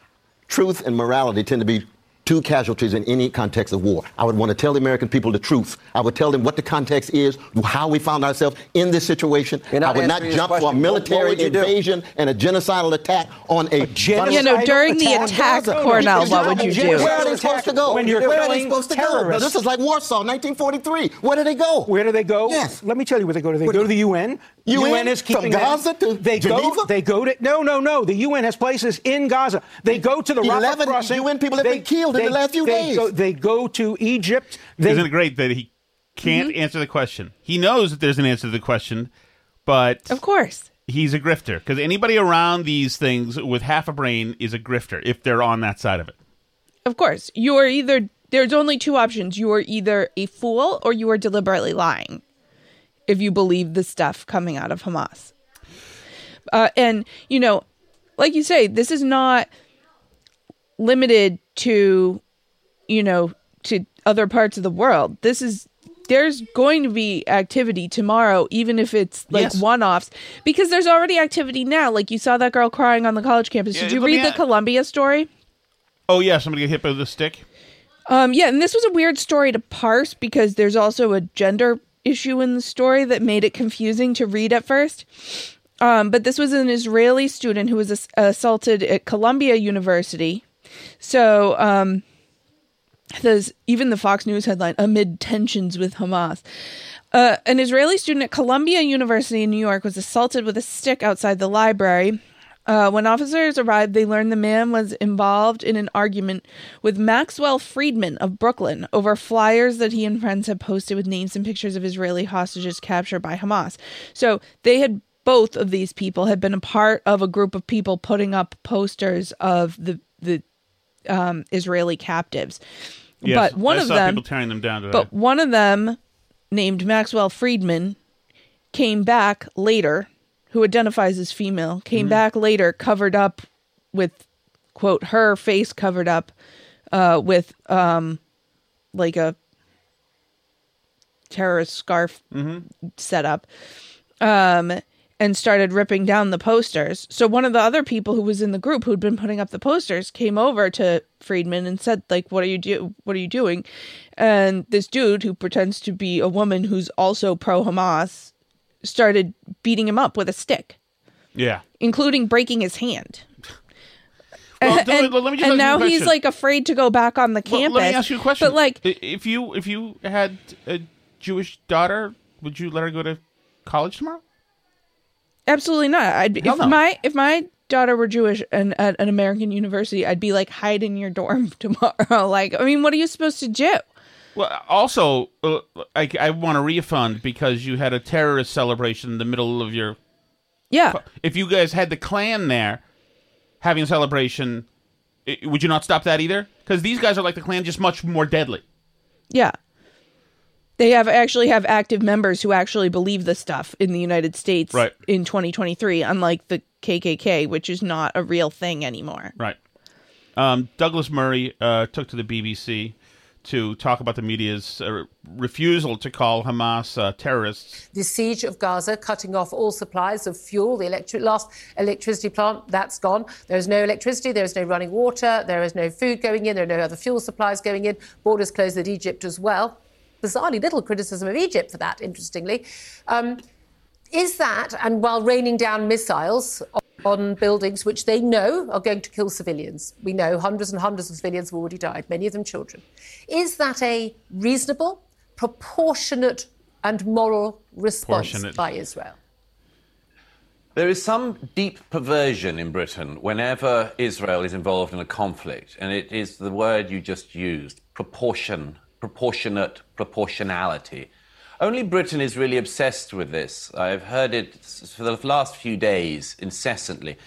truth and morality tend to be two casualties in any context of war. I would want to tell the American people the truth. I would tell them what the context is, how we found ourselves in this situation. I would not answering his jump for a question. What- what military would do? invasion and a genocidal attack on a, You know, during the attack, Cornel, what would you do? Where are they supposed to go? When you're Where are they killing supposed to go? terrorists. This is like Warsaw, 1943. Where do they go? Where do they go? Yes. Let me tell you where they go. Do they go to the UN? UN? is From keeping them- From Gaza to they go. Geneva? They go to no, no, no. The UN has places in Gaza. They go to the Rafah 11 crossing. UN people have They- been killed in the they- last few they days. Go, they go to Egypt. They, Isn't it great that he can't Mm-hmm. answer the question? He knows that there's an answer to the question, but of course he's a grifter because anybody around these things with half a brain is a grifter if they're on that side of it. Of course, you are either there's only two options. You are either a fool or you are deliberately lying. If you believe the stuff coming out of Hamas. Uh, and you know, like you say, this is not limited to you know, to other parts of the world. This is there's going to be activity tomorrow, even if it's like Yes. one offs, because there's already activity now. Like you saw that girl crying on the college campus. Yeah, Did you read the a- Columbia story? Oh yeah, somebody get hit by the stick. Um, yeah, and this was a weird story to parse because there's also a gender issue in the story that made it confusing to read at first. Um, but this was an Israeli student who was ass- assaulted at Columbia University. So, um, even the Fox News headline amid tensions with Hamas. Uh, an Israeli student at Columbia University in New York was assaulted with a stick outside the library. Uh, when officers arrived, they learned the man was involved in an argument with Maxwell Friedman of Brooklyn over flyers that he and friends had posted with names and pictures of Israeli hostages captured by Hamas. So they had both of these people had been a part of a group of people putting up posters of the the um, Israeli captives. Yes, but one I of them, people tearing them down today. but one of them, named Maxwell Friedman, came back later, who identifies as female, came Mm-hmm. back later covered up with, quote, her face covered up uh, with um, like a terrorist scarf Mm-hmm. set up. Um, and started ripping down the posters. So one of the other people who was in the group who'd been putting up the posters came over to Friedman and said, like, what are you do what are you doing? And this dude who pretends to be a woman who's also pro Hamas started beating him up with a stick, yeah. including breaking his hand. Well, and let- let me just and now he's like afraid to go back on the Well, campus. let me ask you a question. But like, if you if you had a Jewish daughter, would you let her go to college tomorrow? Absolutely not. I'd Hell if no. my if my daughter were Jewish and at an American university, I'd be like hide in your dorm tomorrow. like, I mean, what are you supposed to do? Well, also, uh, I, I want a refund because you had a terrorist celebration in the middle of your. Yeah. If you guys had the Klan there having a celebration, would you not stop that either? Because these guys are like the Klan, just much more deadly. Yeah. They have actually have active members who actually believe this stuff in the United States Right. in 2023, unlike the KKK, which is not a real thing anymore. Right. Um, Douglas Murray uh, took to the BBC to talk about the media's uh, refusal to call Hamas uh, terrorists. the siege of Gaza, cutting off all supplies of fuel. The electric, last electricity plant, that's gone. There is no electricity, there is no running water, there is no food going in, there are no other fuel supplies going in. Borders closed with Egypt as well. Bizarrely little criticism of Egypt for that, interestingly. Um, is that, and while raining down missiles on buildings which they know are going to kill civilians, we know hundreds and hundreds of civilians have already died, many of them children. Is that a reasonable, proportionate, and moral response by Israel? There is some deep perversion in Britain whenever Israel is involved in a conflict, and it is the word you just used proportion, proportionate, proportionality. Only Britain is really obsessed with this. I've heard it for the last few days incessantly.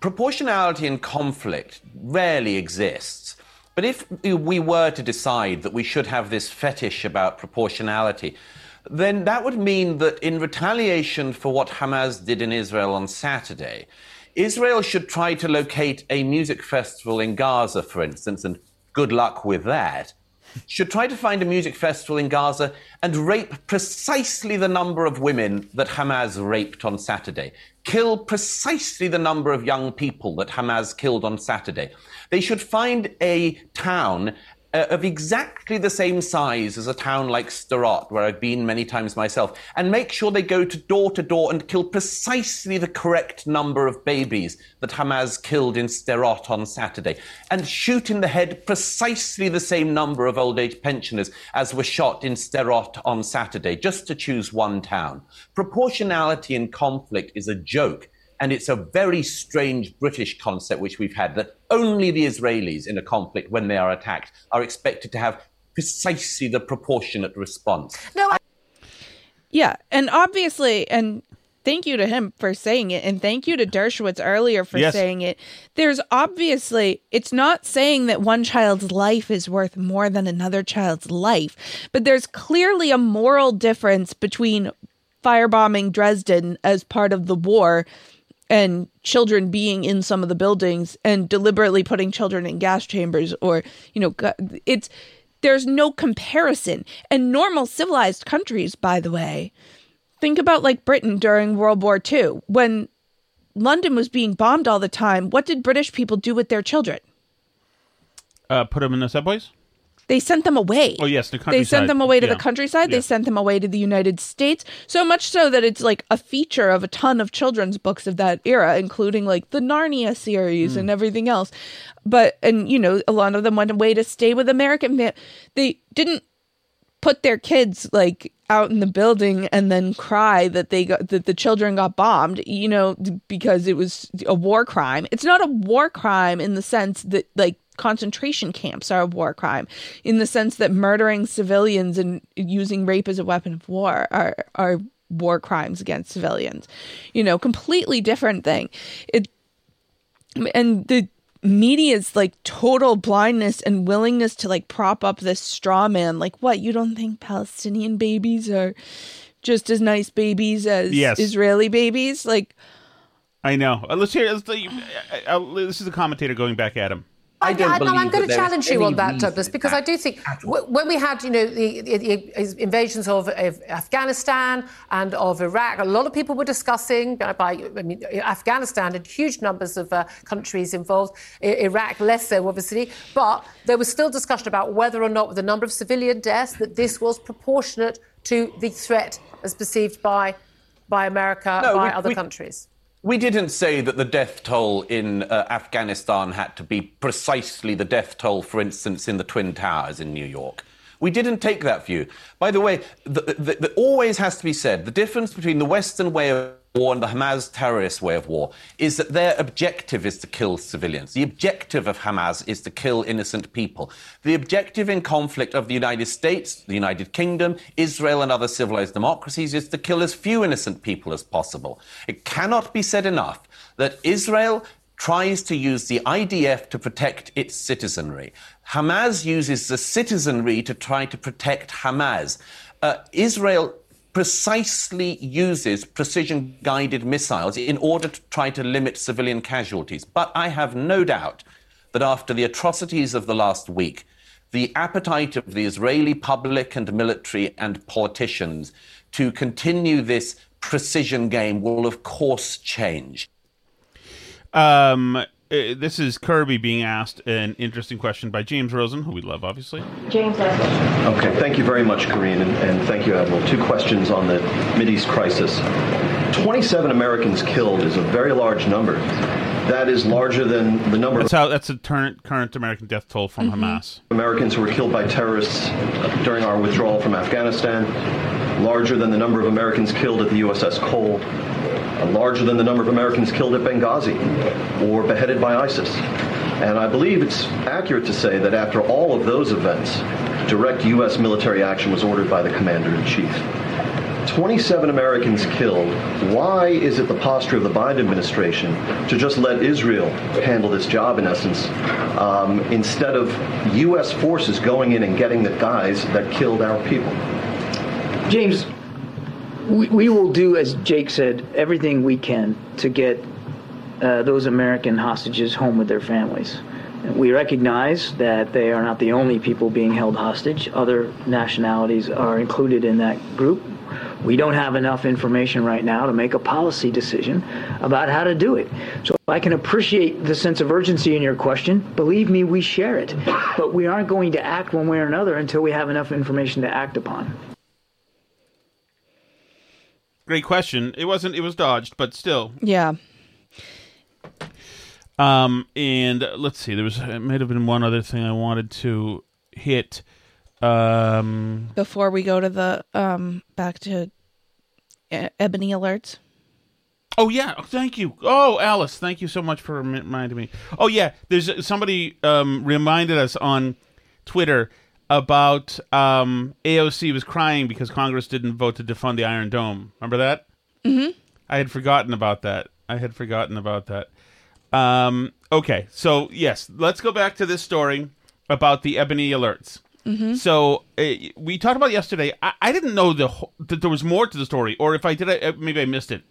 Proportionality in conflict rarely exists. But if we were to decide that we should have this fetish about proportionality, then that would mean that in retaliation for what Hamas did in Israel on Saturday, Israel should try to locate a music festival in Gaza, for instance, and good luck with that. Should try to find a music festival in Gaza and rape precisely the number of women that Hamas raped on Saturday. Kill precisely the number of young people that Hamas killed on Saturday. They should find a town uh, of exactly the same size as a town like Sderot, where I've been many times myself, and make sure they go to door to door and kill precisely the correct number of babies that Hamas killed in Sderot on Saturday, and shoot in the head precisely the same number of old age pensioners as were shot in Sderot on Saturday, just to choose one town. Proportionality in conflict is a joke. And it's a very strange British concept which we've had that only the Israelis in a conflict, when they are attacked, are expected to have precisely the proportionate response. No, I- Yeah, and obviously, and thank you to him for saying it, and thank you to Dershowitz earlier for Yes. saying it. There's obviously, it's not saying that one child's life is worth more than another child's life, but there's clearly a moral difference between firebombing Dresden as part of the war and children being in some of the buildings and deliberately putting children in gas chambers or you know it's there's no comparison and normal civilized countries by the way think about like britain during world war ii when london was being bombed all the time what did british people do with their children Uh, put them in the subways. They sent them away Oh yes, the they sent them away to Yeah. the countryside Yeah. they sent them away to the united states so much so that it's like a feature of a ton of children's books of that era including like the narnia series Hmm. and everything else but and you know a lot of them went away to stay with american ma- they didn't put their kids like out in the building and then cry that they got that the children got bombed you know because it was a war crime it's not a war crime in the sense that like concentration camps are a war crime in the sense that murdering civilians and using rape as a weapon of war are are war crimes against civilians you know completely different thing it and the media's like total blindness and willingness to like prop up this straw man like what you don't think palestinian babies are just as nice babies as Yes. israeli babies like I know. Uh, let's hear. Let's, uh, uh, this is a commentator going back at him. I don't Yeah, no, believe I'm going to challenge you on that, Douglas, because I do think w- when we had, you know, the, the, the invasions of, of Afghanistan and of Iraq, a lot of people were discussing. By, by I mean, Afghanistan had huge numbers of uh, countries involved. I- Iraq less so, obviously, but there was still discussion about whether or not, with the number of civilian deaths, that this was proportionate to the threat as perceived by by America, No, by we- other we- countries. We didn't say that the death toll in uh, Afghanistan had to be precisely the death toll, for instance, in the Twin Towers in New York. We didn't take that view. By the way, the, the, the, always has to be said the difference between the Western way of war and the Hamas terrorist way of war is that their objective is to kill civilians. The objective of Hamas is to kill innocent people. The objective in conflict of the United States, the United Kingdom, Israel, and other civilized democracies is to kill as few innocent people as possible. It cannot be said enough that Israel tries to use the IDF to protect its citizenry. Hamas uses the citizenry to try to protect Hamas. Uh, Israel precisely uses precision guided missiles in order to try to limit civilian casualties. But I have no doubt that after the atrocities of the last week, the appetite of the Israeli public and military and politicians to continue this precision game will, of course, change. Um, uh, this is Kirby being asked an interesting question by James Rosen, who we love, obviously. James, last question. Okay, thank you very much, Karine, and, and thank you, Admiral. Two questions on the Mideast crisis. 27 Americans killed is a very large number. That is larger than the number That's how. That's the current current American death toll from Hamas. Americans who were killed by terrorists during our withdrawal from Afghanistan, larger than the number of Americans killed at the USS Cole, uh, larger than the number of Americans killed at Benghazi or beheaded by ISIS. And I believe it's accurate to say that after all of those events, direct U.S. military action was ordered by the commander in chief. 27 Americans killed. Why is it the posture of the Biden administration to just let Israel handle this job, in essence, um, instead of U.S. forces going in and getting the guys that killed our people? James, we, we will do, as Jake said, everything we can to get uh, those American hostages home with their families. We recognize that they are not the only people being held hostage. Other nationalities are included in that group. We don't have enough information right now to make a policy decision about how to do it. So I can appreciate the sense of urgency in your question. Believe me, we share it. But we aren't going to act one way or another until we have enough information to act upon. Great question. It wasn't. It was dodged, but still. Yeah. Um, and uh, let's see. There was. It might have been one other thing I wanted to hit. Um, Before we go to the um back to e- ebony alerts. Oh yeah, oh, thank you. Oh, Alice, thank you so much for reminding me. Oh yeah, there's somebody um, reminded us on Twitter about um, AOC was crying because Congress didn't vote to defund the Iron Dome. Remember that? Mm-hmm. I had forgotten about that. I had forgotten about that. Um, okay, so yes, let's go back to this story about the ebony alerts. Mhm. So uh, we talked about yesterday. I, I didn't know the whole, that there was more to the story, or if I did, I, uh, maybe I missed it.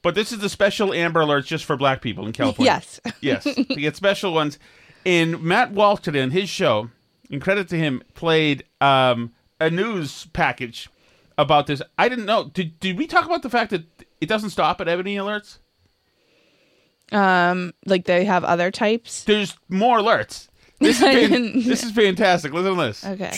But this is the special Amber Alerts just for Black people in California. Yes. yes, we get special ones. And Matt Walsh today on his show, and credit to him, played um, a news package about this. I didn't know. Did did we talk about the fact that it doesn't stop at ebony alerts? Um, like they have other types. There's more alerts. This is, fan- this is fantastic. Listen to this. Okay.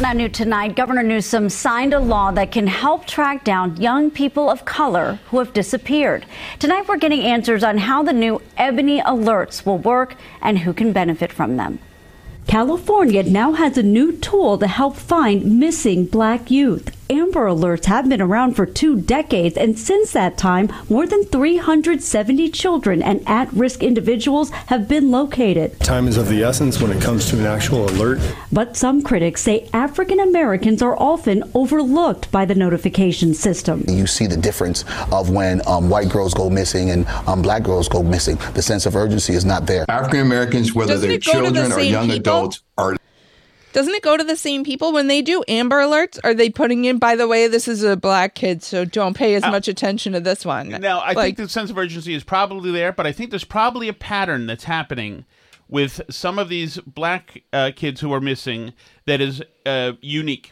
Now, new tonight, Governor Newsom signed a law that can help track down young people of color who have disappeared. Tonight, we're getting answers on how the new Ebony Alerts will work and who can benefit from them. California now has a new tool to help find missing black youth. Amber Alerts have been around for two decades, and since that time, more than 370 children and at risk individuals have been located. Time is of the essence when it comes to an actual alert. But some critics say African Americans are often overlooked by the notification system. You see the difference of when um, white girls go missing and um, black girls go missing. The sense of urgency is not there. African Americans, whether Doesn't they're it go to the children or young people? adults, are Doesn't it go to the same people when they do Amber Alerts? Are they putting in, by the way, this is a black kid, so don't pay as much attention to this one? Now, I like, think the sense of urgency is probably there, but I think there's probably a pattern that's happening with some of these black uh, kids who are missing that is uh, unique.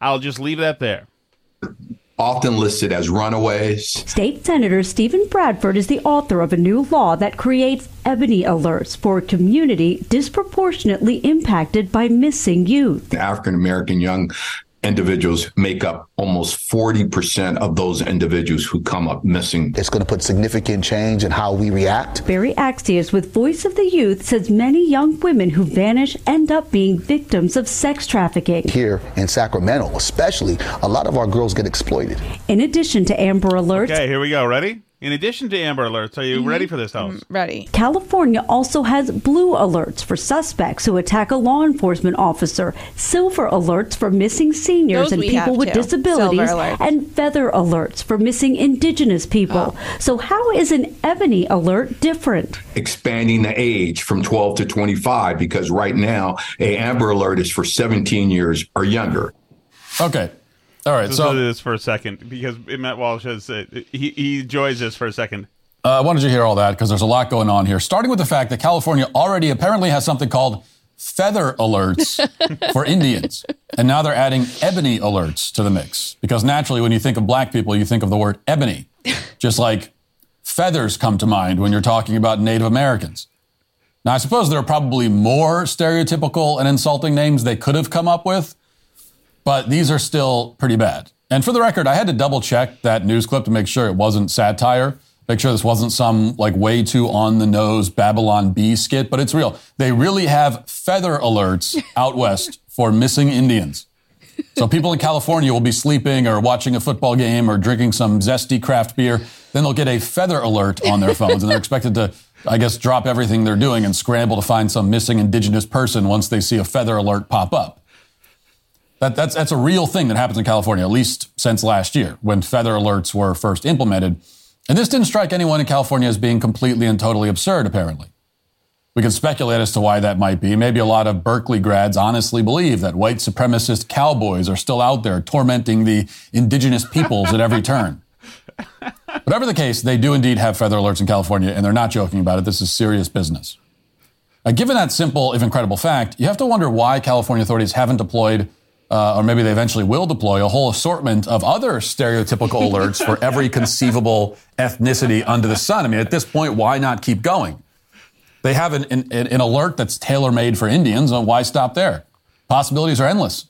I'll just leave that there. Often listed as runaways. State Senator Steven Bradford is the author of a new law that creates ebony alerts for a community disproportionately impacted by missing youth. African American young individuals make up almost 40% of those individuals who come up missing. It's going to put significant change in how we react. Berry Accius with Voice of the Youth says many young women who vanish end up being victims of sex trafficking. Here in Sacramento, especially, a lot of our girls get exploited. In addition to Amber Alerts, Okay, here we go. Ready? In addition to Amber Alerts, are you mm-hmm. ready for this, House? Mm, ready. California also has blue alerts for suspects who attack a law enforcement officer, silver alerts for missing seniors Those and people with too. disabilities, and feather alerts for missing indigenous people. Oh. So, how is an ebony alert different? expanding the age from 12 to 25 because right now a Amber Alert is for 17 years or younger. Okay. All right. Let's So this for a second because Matt Walsh has uh, he, he enjoys this for a second. Uh, I wanted you to hear all that because there's a lot going on here. Starting with the fact that California already apparently has something called feather alerts for Indians. And now they're adding ebony alerts to the mix. Because naturally, when you think of black people, you think of the word ebony. Just like feathers come to mind when you're talking about Native Americans. Now, I suppose there are probably more stereotypical and insulting names they could have come up with, but these are still pretty bad. And for the record, I had to double check that news clip to make sure it wasn't satire, make sure this wasn't some like way too on the nose Babylon Bee skit, but it's real. They really have feather alerts out west for missing Indians. So people in California will be sleeping or watching a football game or drinking some zesty craft beer. Then they'll get a feather alert on their phones and they're expected to, I guess, drop everything they're doing and scramble to find some missing indigenous person once they see a feather alert pop up. That, that's, that's a real thing that happens in California, at least since last year when feather alerts were first implemented. And this didn't strike anyone in California as being completely and totally absurd, apparently. We can speculate as to why that might be. Maybe a lot of Berkeley grads honestly believe that white supremacist cowboys are still out there tormenting the indigenous peoples at every turn. Whatever the case, they do indeed have feather alerts in California, and they're not joking about it. This is serious business. Now, given that simple, if incredible fact, you have to wonder why California authorities haven't deployed, uh, or maybe they eventually will deploy, a whole assortment of other stereotypical alerts for every conceivable ethnicity under the sun. I mean, at this point, why not keep going? They have an, an, an alert that's tailor made for Indians. and Why stop there? Possibilities are endless.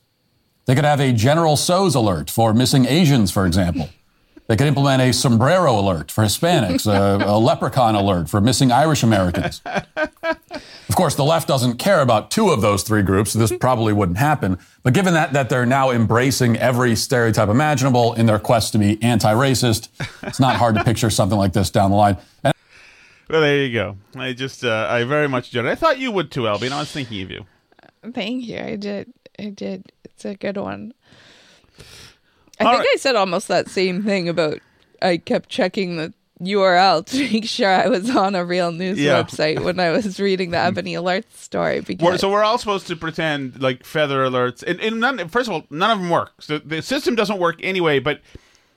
They could have a General Tso's alert for missing Asians, for example. They could implement a sombrero alert for Hispanics, a, a leprechaun alert for missing Irish Americans. Of course, the left doesn't care about two of those three groups, so this probably wouldn't happen. But given that, that they're now embracing every stereotype imaginable in their quest to be anti racist, it's not hard to picture something like this down the line. And Well, there you go. I just, uh, I very much enjoyed it. I thought you would too, Albie, and I was thinking of you. Thank you. I did. I did. It's a good one. I All think right. I said almost that same thing about I kept checking the URL to make sure I was on a real news Yeah. website when I was reading the Ebony Alerts story because We're, so we're all supposed to pretend like feather alerts, and, and none, first of all, none of them work. So the system doesn't work anyway. But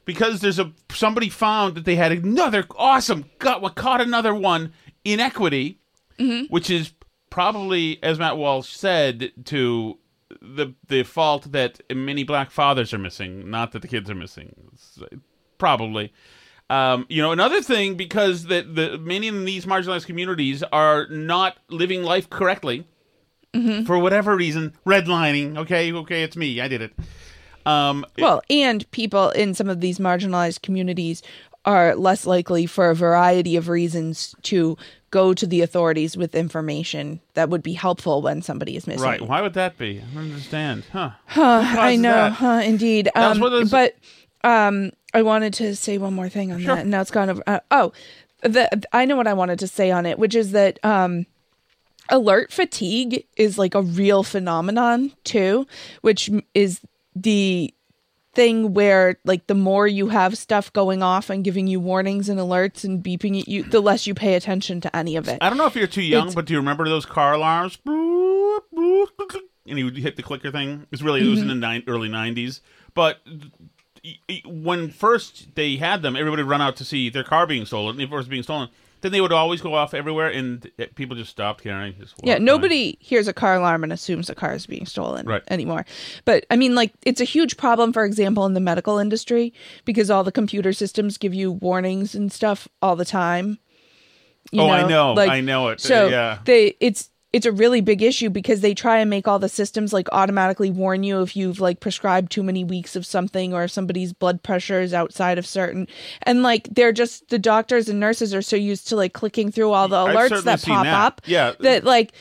because there's a somebody found that they had another awesome got what caught another one inequity, mm-hmm. which is probably, as Matt Walsh said, to the the fault that many black fathers are missing, not that the kids are missing. Uh, probably. Um, you know, another thing because the the many in these marginalized communities are not living life correctly for whatever reason. Redlining, okay, okay, it's me, I did it. Um, well, and people in some of these marginalized communities are less likely for a variety of reasons to go to the authorities with information that would be helpful when somebody is missing. right? Why would that be? I don't understand. Huh? Huh, I know, that? huh, indeed. Um, those- but um, I wanted to say one more thing on that, and now it's gone over. Uh, oh, the I know what I wanted to say on it, which is that um, alert fatigue is like a real phenomenon too, which is the thing where like the more you have stuff going off and giving you warnings and alerts and beeping at you, the less you pay attention to any of it. I don't know if you're too young, It's- but do you remember those car alarms? Boop, boop, click, click, And you would hit the clicker thing. It's really it was in the Mm-hmm. early '90s, but. When first they had them, everybody would run out to see their car being stolen. If it was being stolen, then they would always go off everywhere, and uh, people just stopped caring. Just Yeah, by. nobody hears a car alarm and assumes a car is being stolen Right. anymore. But I mean, like, it's a huge problem, for example, in the medical industry because all the computer systems give you warnings and stuff all the time. Oh, I know. I know it. So Yeah. they it's it's a really big issue because they try and make all the systems like automatically warn you if you've like prescribed too many weeks of something or if somebody's blood pressure is outside of certain and like they're just the doctors and nurses are so used to like clicking through all the alerts that pop that. up Yeah. that like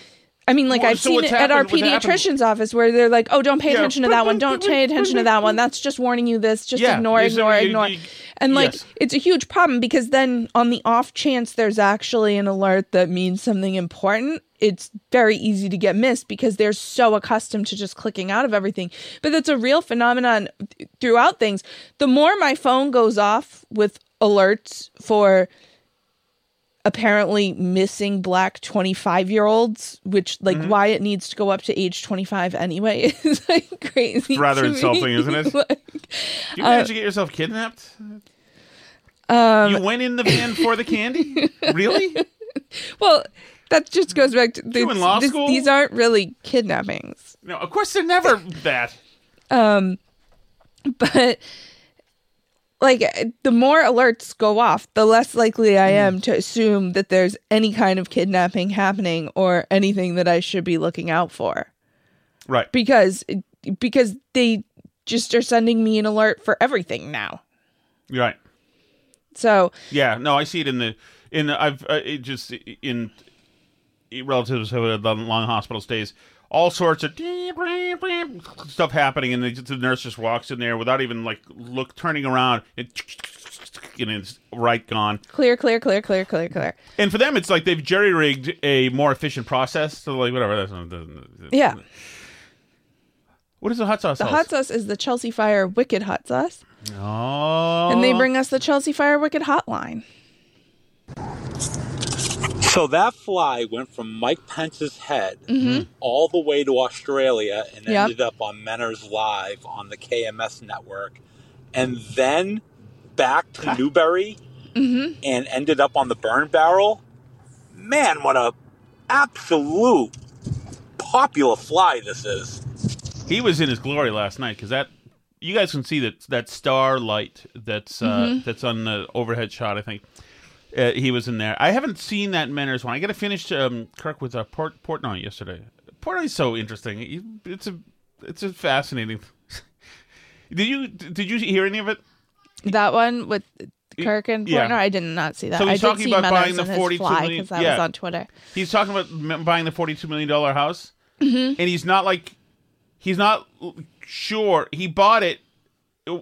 I mean, like Well, I've so seen it at our happened- happened- pediatrician's office where they're like, "Oh, don't pay Yeah. attention to that one. Don't pay attention to that one. That's just warning you this. Just Yeah, ignore, you ignore, you- ignore." you- and like, yes. it's a huge problem because then, on the off chance there's actually an alert that means something important, it's very easy to get missed because they're so accustomed to just clicking out of everything. But that's a real phenomenon throughout things. The more my phone goes off with alerts for apparently missing black 25 year olds which like Mm-hmm. why it needs to go up to age 25 anyway is like crazy It's rather to me. insulting, isn't it? Like, Do you manage to get yourself kidnapped? Um, you went in the van for the candy? Really? well, that just goes back to You in law this- school? These aren't really kidnappings. No, of course they're never that. Um, but like the more alerts go off, the less likely I am to assume that there's any kind of kidnapping happening or anything that I should be looking out for. Right. Because because they just are sending me an alert for everything now. Right. So Yeah, no, I see it in the in the, I've uh, it just in relatives who had done long hospital stays. All sorts of stuff happening, and they, the nurse just walks in there without even like look turning around, and, and it's right gone. clear, clear, clear, clear, clear, clear. And for them, it's like they've jerry rigged a more efficient process. So like whatever. That's not, Yeah. What is the hot sauce? The hot sauce is the Chelsea Fire Wicked Hot Sauce. Oh. And they bring us the Chelsea Fire Wicked Hotline. So that fly went from Mike Pence's head Mhm. all the way to Australia and Yep. ended up on Menner's Live on the KMS network, and then back to Newberry Mm-hmm. and ended up on the burn barrel. Man, what a absolute popular fly this is. He was in his glory last night because that you guys can see that that star light that's uh, Mhm. that's on the overhead shot. I think uh, he was in there. I haven't seen that Menners one. I got to finish um, Kirk with uh, Port Portnoy yesterday. Portnoy's so interesting. It's a it's a fascinating. did you did you hear any of it? That one with Kirk and Yeah. I did not see that. So I he's did talking about Meadows buying the forty-two fly million. that yeah. was on Twitter. He's talking about buying the forty-two million dollar house, Mhm. and he's not like he's not sure. He bought it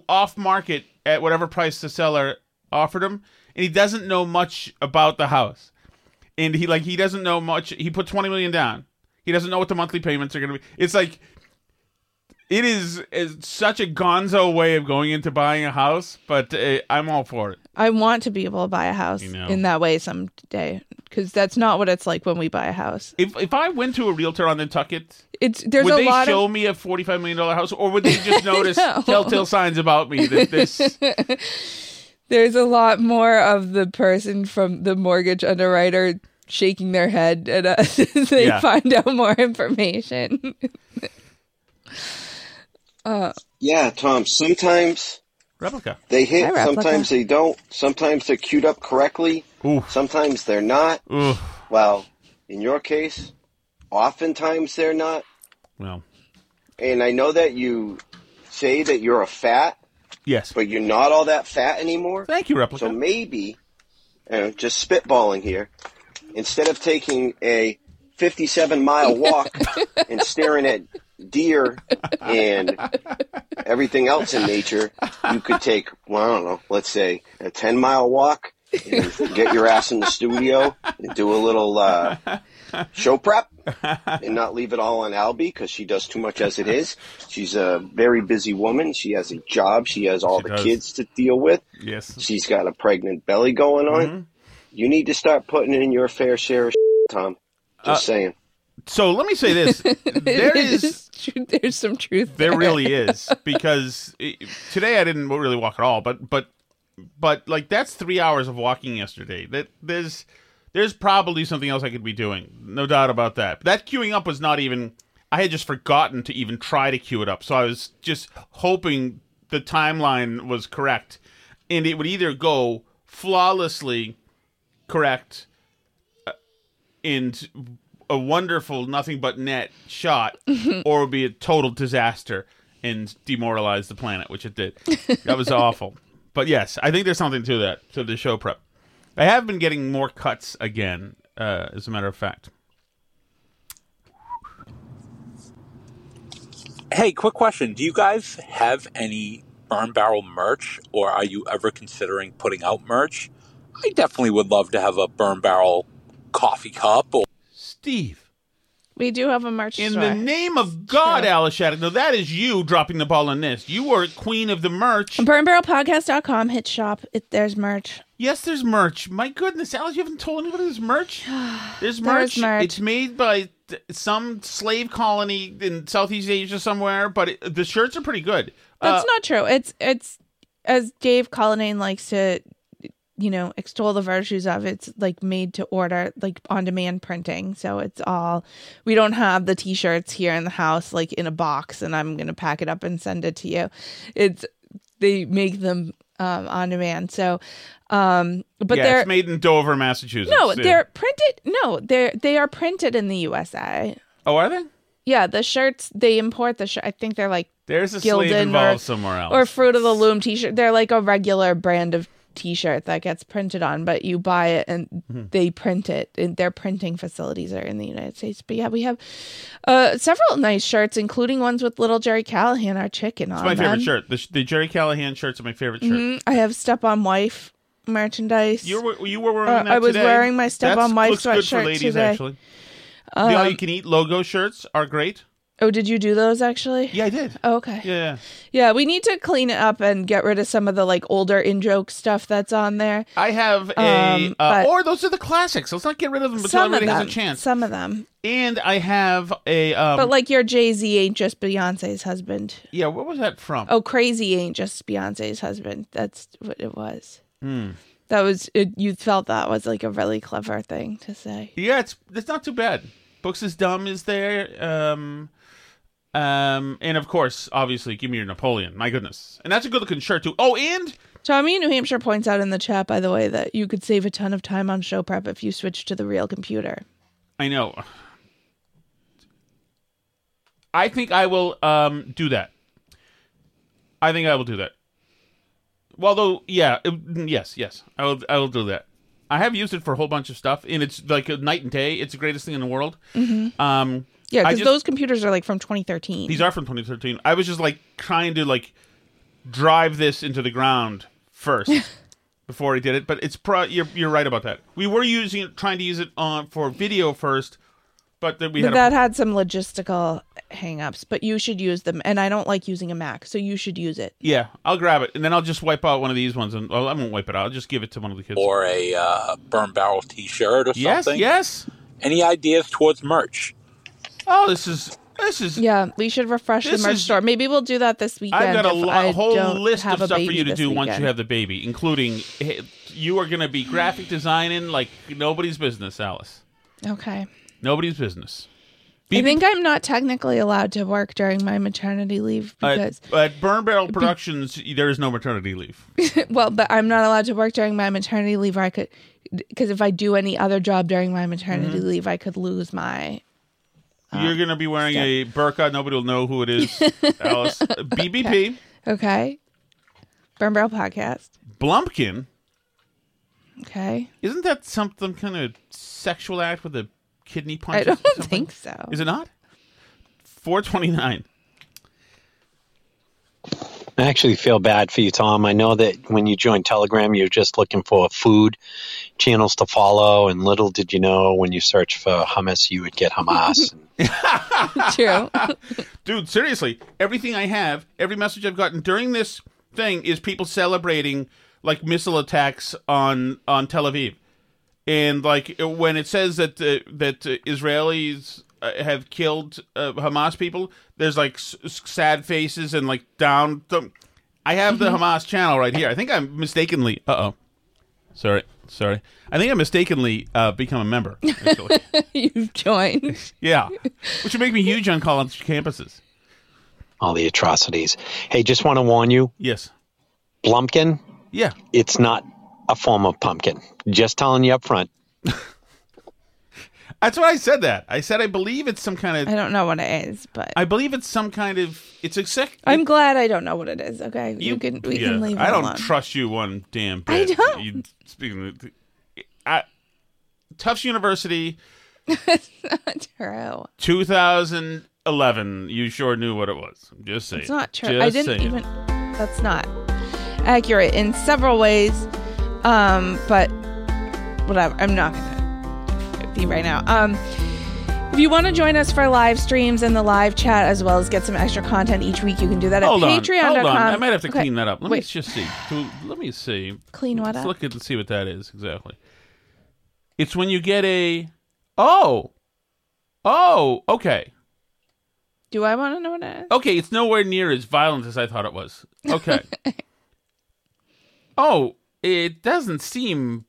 off market at whatever price the seller offered him, and he doesn't know much about the house. And he like he doesn't know much. He put twenty million down. He doesn't know what the monthly payments are going to be. It's like it is, is such a gonzo way of going into buying a house, but uh, I'm all for it. I want to be able to buy a house You know. in that way someday because that's not what it's like when we buy a house. If if I went to a realtor on Nantucket, It's there's would a they lot show of me a forty-five million dollar house, or would they just notice No. telltale signs about me that this? there's a lot more of the person from the mortgage underwriter shaking their head at us as they Yeah. find out more information. uh, Yeah, Tom. Sometimes replica they hit. Replica. sometimes they don't. Sometimes they're queued up correctly. Sometimes they're not. Well, in your case, oftentimes they're not. Well, And I know that you say that you're a fat. Yes. But you're not all that fat anymore. Thank you, Replica. So maybe, uh, just spitballing here, instead of taking a 57 mile walk and staring at deer and everything else in nature, you could take, well, I don't know, let's say a 10 mile walk and get your ass in the studio and do a little uh, show prep and not leave it all on Albie because she does too much as it is. She's a very busy woman. She has a job. She has all She the does. kids to deal with. Yes. She's got a pregnant belly going on. Mhm. You need to start putting in your fair share of Tom. Just Uh, saying. So let me say this: there is there's some truth. there really is because i today I didn't really walk at all, but but but like that's three hours of walking yesterday. That there's there's probably something else I could be doing, no doubt about that. But that queuing up was not even. I had just forgotten to even try to queue it up, so I was just hoping the timeline was correct, and it would either go flawlessly correct uh, and a wonderful nothing but net shot or it would be a total disaster and demoralize the planet which it did that was awful but yes i think there's something to that to the show prep i have been getting more cuts again uh, as a matter of fact Hey, quick question. Do you guys have any Burn Barrel merch or are you ever considering putting out merch? I definitely would love to have a Burn Barrel coffee cup or steve We do have a merch in store. the name of god alice shattuck no that is you dropping the ball on this you were queen of the merch Burnbarrelpodcast.com. Hit shop. It, there's merch. Yes, there's merch. My goodness, Alice, you haven't told anybody there's merch. There's merch. Merch. It's made by th- some slave colony in Southeast Asia somewhere, but it, the shirts are pretty good. That's Uh, not true. It's it's as Dave Cullinane likes to you know, extol the virtues of. It's like made to order, like on demand printing. So it's all, we don't have the t shirts here in the house, like in a box, and I'm going to pack it up and send it to you. It's, they make them um, on demand. So, um, but yeah, they're, it's made in Dover, Massachusetts. no, Yeah. they're printed. No, they're, they are printed in the USA. Oh, are they? Yeah, the shirts they import the shirt. I think they're like There's a Gildan involved or, somewhere else. or Fruit of the Loom T-shirt. They're like a regular brand of T-shirt that gets printed on, but you buy it and Mm-hmm. they print it. And their printing facilities are in the United States. But yeah, we have uh, several nice shirts, including ones with little Jerry Callahan, our chicken It's on my favorite them. shirt. The, the Jerry Callahan shirts are my favorite shirt. Mhm. I have Step on Wife merchandise. You were you were wearing Uh, I was today. wearing my Step That's- on Wife looks good for sweatshirt ladies, today. Actually, the all Um, you can eat logo shirts are great. Oh, did you do those actually? Yeah, I did. Oh, okay. Yeah. Yeah, we need to clean it up and get rid of some of the like older in joke stuff that's on there. I have a, Um, uh, or those are the classics. Let's not get rid of them until some of everybody them, has a chance. Some of them. And I have a, um, but like your Jay Z ain't just Beyonce's husband. yeah, what was that from? Oh, crazy ain't just Beyonce's husband. That's what it was. Hmm. That was it, you felt that was like a really clever thing to say. Yeah, it's it's not too bad. Books is dumb is there. Um, um, and of course, obviously, give me your Napoleon. My goodness, and that's a good looking shirt too. Oh, and Tommy in New Hampshire points out in the chat, by the way, that you could save a ton of time on show prep if you switch to the real computer. I know. I think I will um do that. I think I will do that. Well, though, yeah, it- yes, yes, I will. I will do that. I have used it for a whole bunch of stuff, and it's like a night and day. It's the greatest thing in the world. Mhm. Um, Yeah, because those computers are like from 2013. These are from 2013. I was just like trying to like drive this into the ground first before I did it, but it's pro. You're you're right about that. We were using it, trying to use it on for video first, but then we but had that a, had some logistical hangups. But you should use them, and I don't like using a Mac, so you should use it. yeah. I'll grab it and then I'll just wipe out one of these ones, and well, I won't wipe it out. I'll just give it to one of the kids. or a uh, burn barrel T-shirt or Yes, something. yes. Any ideas towards merch? Oh, this is this is. Yeah, we should refresh the merch is- store. Maybe we'll do that this weekend. I've got a lo- I whole list of stuff for you to do once you have the baby, including you are going to be graphic designing like nobody's business, Alice. Okay. Nobody's business. I think I'm not technically allowed to work during my maternity leave because, At, at Burn Barrel Productions, there is no maternity leave. well, but I'm not allowed to work during my maternity leave. Or I could, because if I do any other job during my maternity Mhm. leave, I could lose my. You're going to be wearing a burqa. Nobody will know who it is. Alice. BBP. Okay. Burn Barrel Podcast. Blumpkin. Okay. Isn't that something kind of sexual act with a kidney punch? I or don't something? think so. Is it not? 429. I actually feel bad for you, Tom. I know that when you joined Telegram, you're just looking for food channels to follow, and little did you know when you search for hummus, you would get Hamas. True. Dude, seriously, everything I have, every message I've gotten during this thing is people celebrating like missile attacks on on Tel Aviv, and like when it says that uh, that uh, Israelis uh, have killed uh, Hamas people, there's like s- s- sad faces and like down. Th- I have the Mhm. Hamas channel right here. I think I'm mistakenly. Uh oh, sorry, sorry. I think I mistakenly uh, become a member. Actually. You've joined. yeah, which would make me huge on college campuses. All the atrocities. Hey, just want to warn you. Yes. Blumpkin. Yeah. It's not a form of pumpkin. Just telling you up front. That's why I said that. I said I believe it's some kind of. I don't know what it is, but I believe it's some kind of. It's a sec. I'm glad I don't know what it is. Okay, you, can we yeah, can leave it I don't alone. trust you one damn bit. I don't. You, speaking of, I, Tufts University, not true. 2011. You sure knew what it was. I'm just saying. It's not true. Just I didn't saying. even. That's not accurate in several ways. Um, but whatever. I'm not gonna be right now. Um, if you want to join us for live streams and the live chat as well as get some extra content each week, you can do that Hold at on. Patreon.com. Hold on. I might have to Okay. clean that up. Let Wait. me just see. Let me see. Clean what Let's up? look at see what that is exactly. It's when you get a. Oh. Oh. Okay. Do I want to know what it is? Okay, it's nowhere near as violent as I thought it was. Okay. oh, It doesn't seem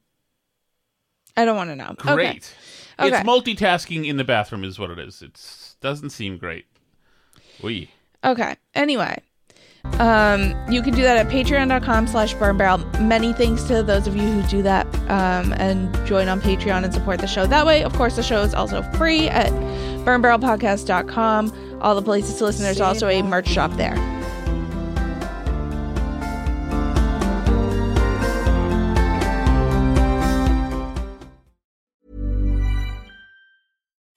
I don't want to know. Great. Okay. It's multitasking in the bathroom, is what it is. It doesn't seem great. We. Okay. Anyway, um, you can do that at patreon.com slash burn barrel. Many thanks to those of you who do that um, and join on Patreon and support the show that way. Of course, the show is also free at burnbarrelpodcast.com. All the places to listen. There's also a merch shop there.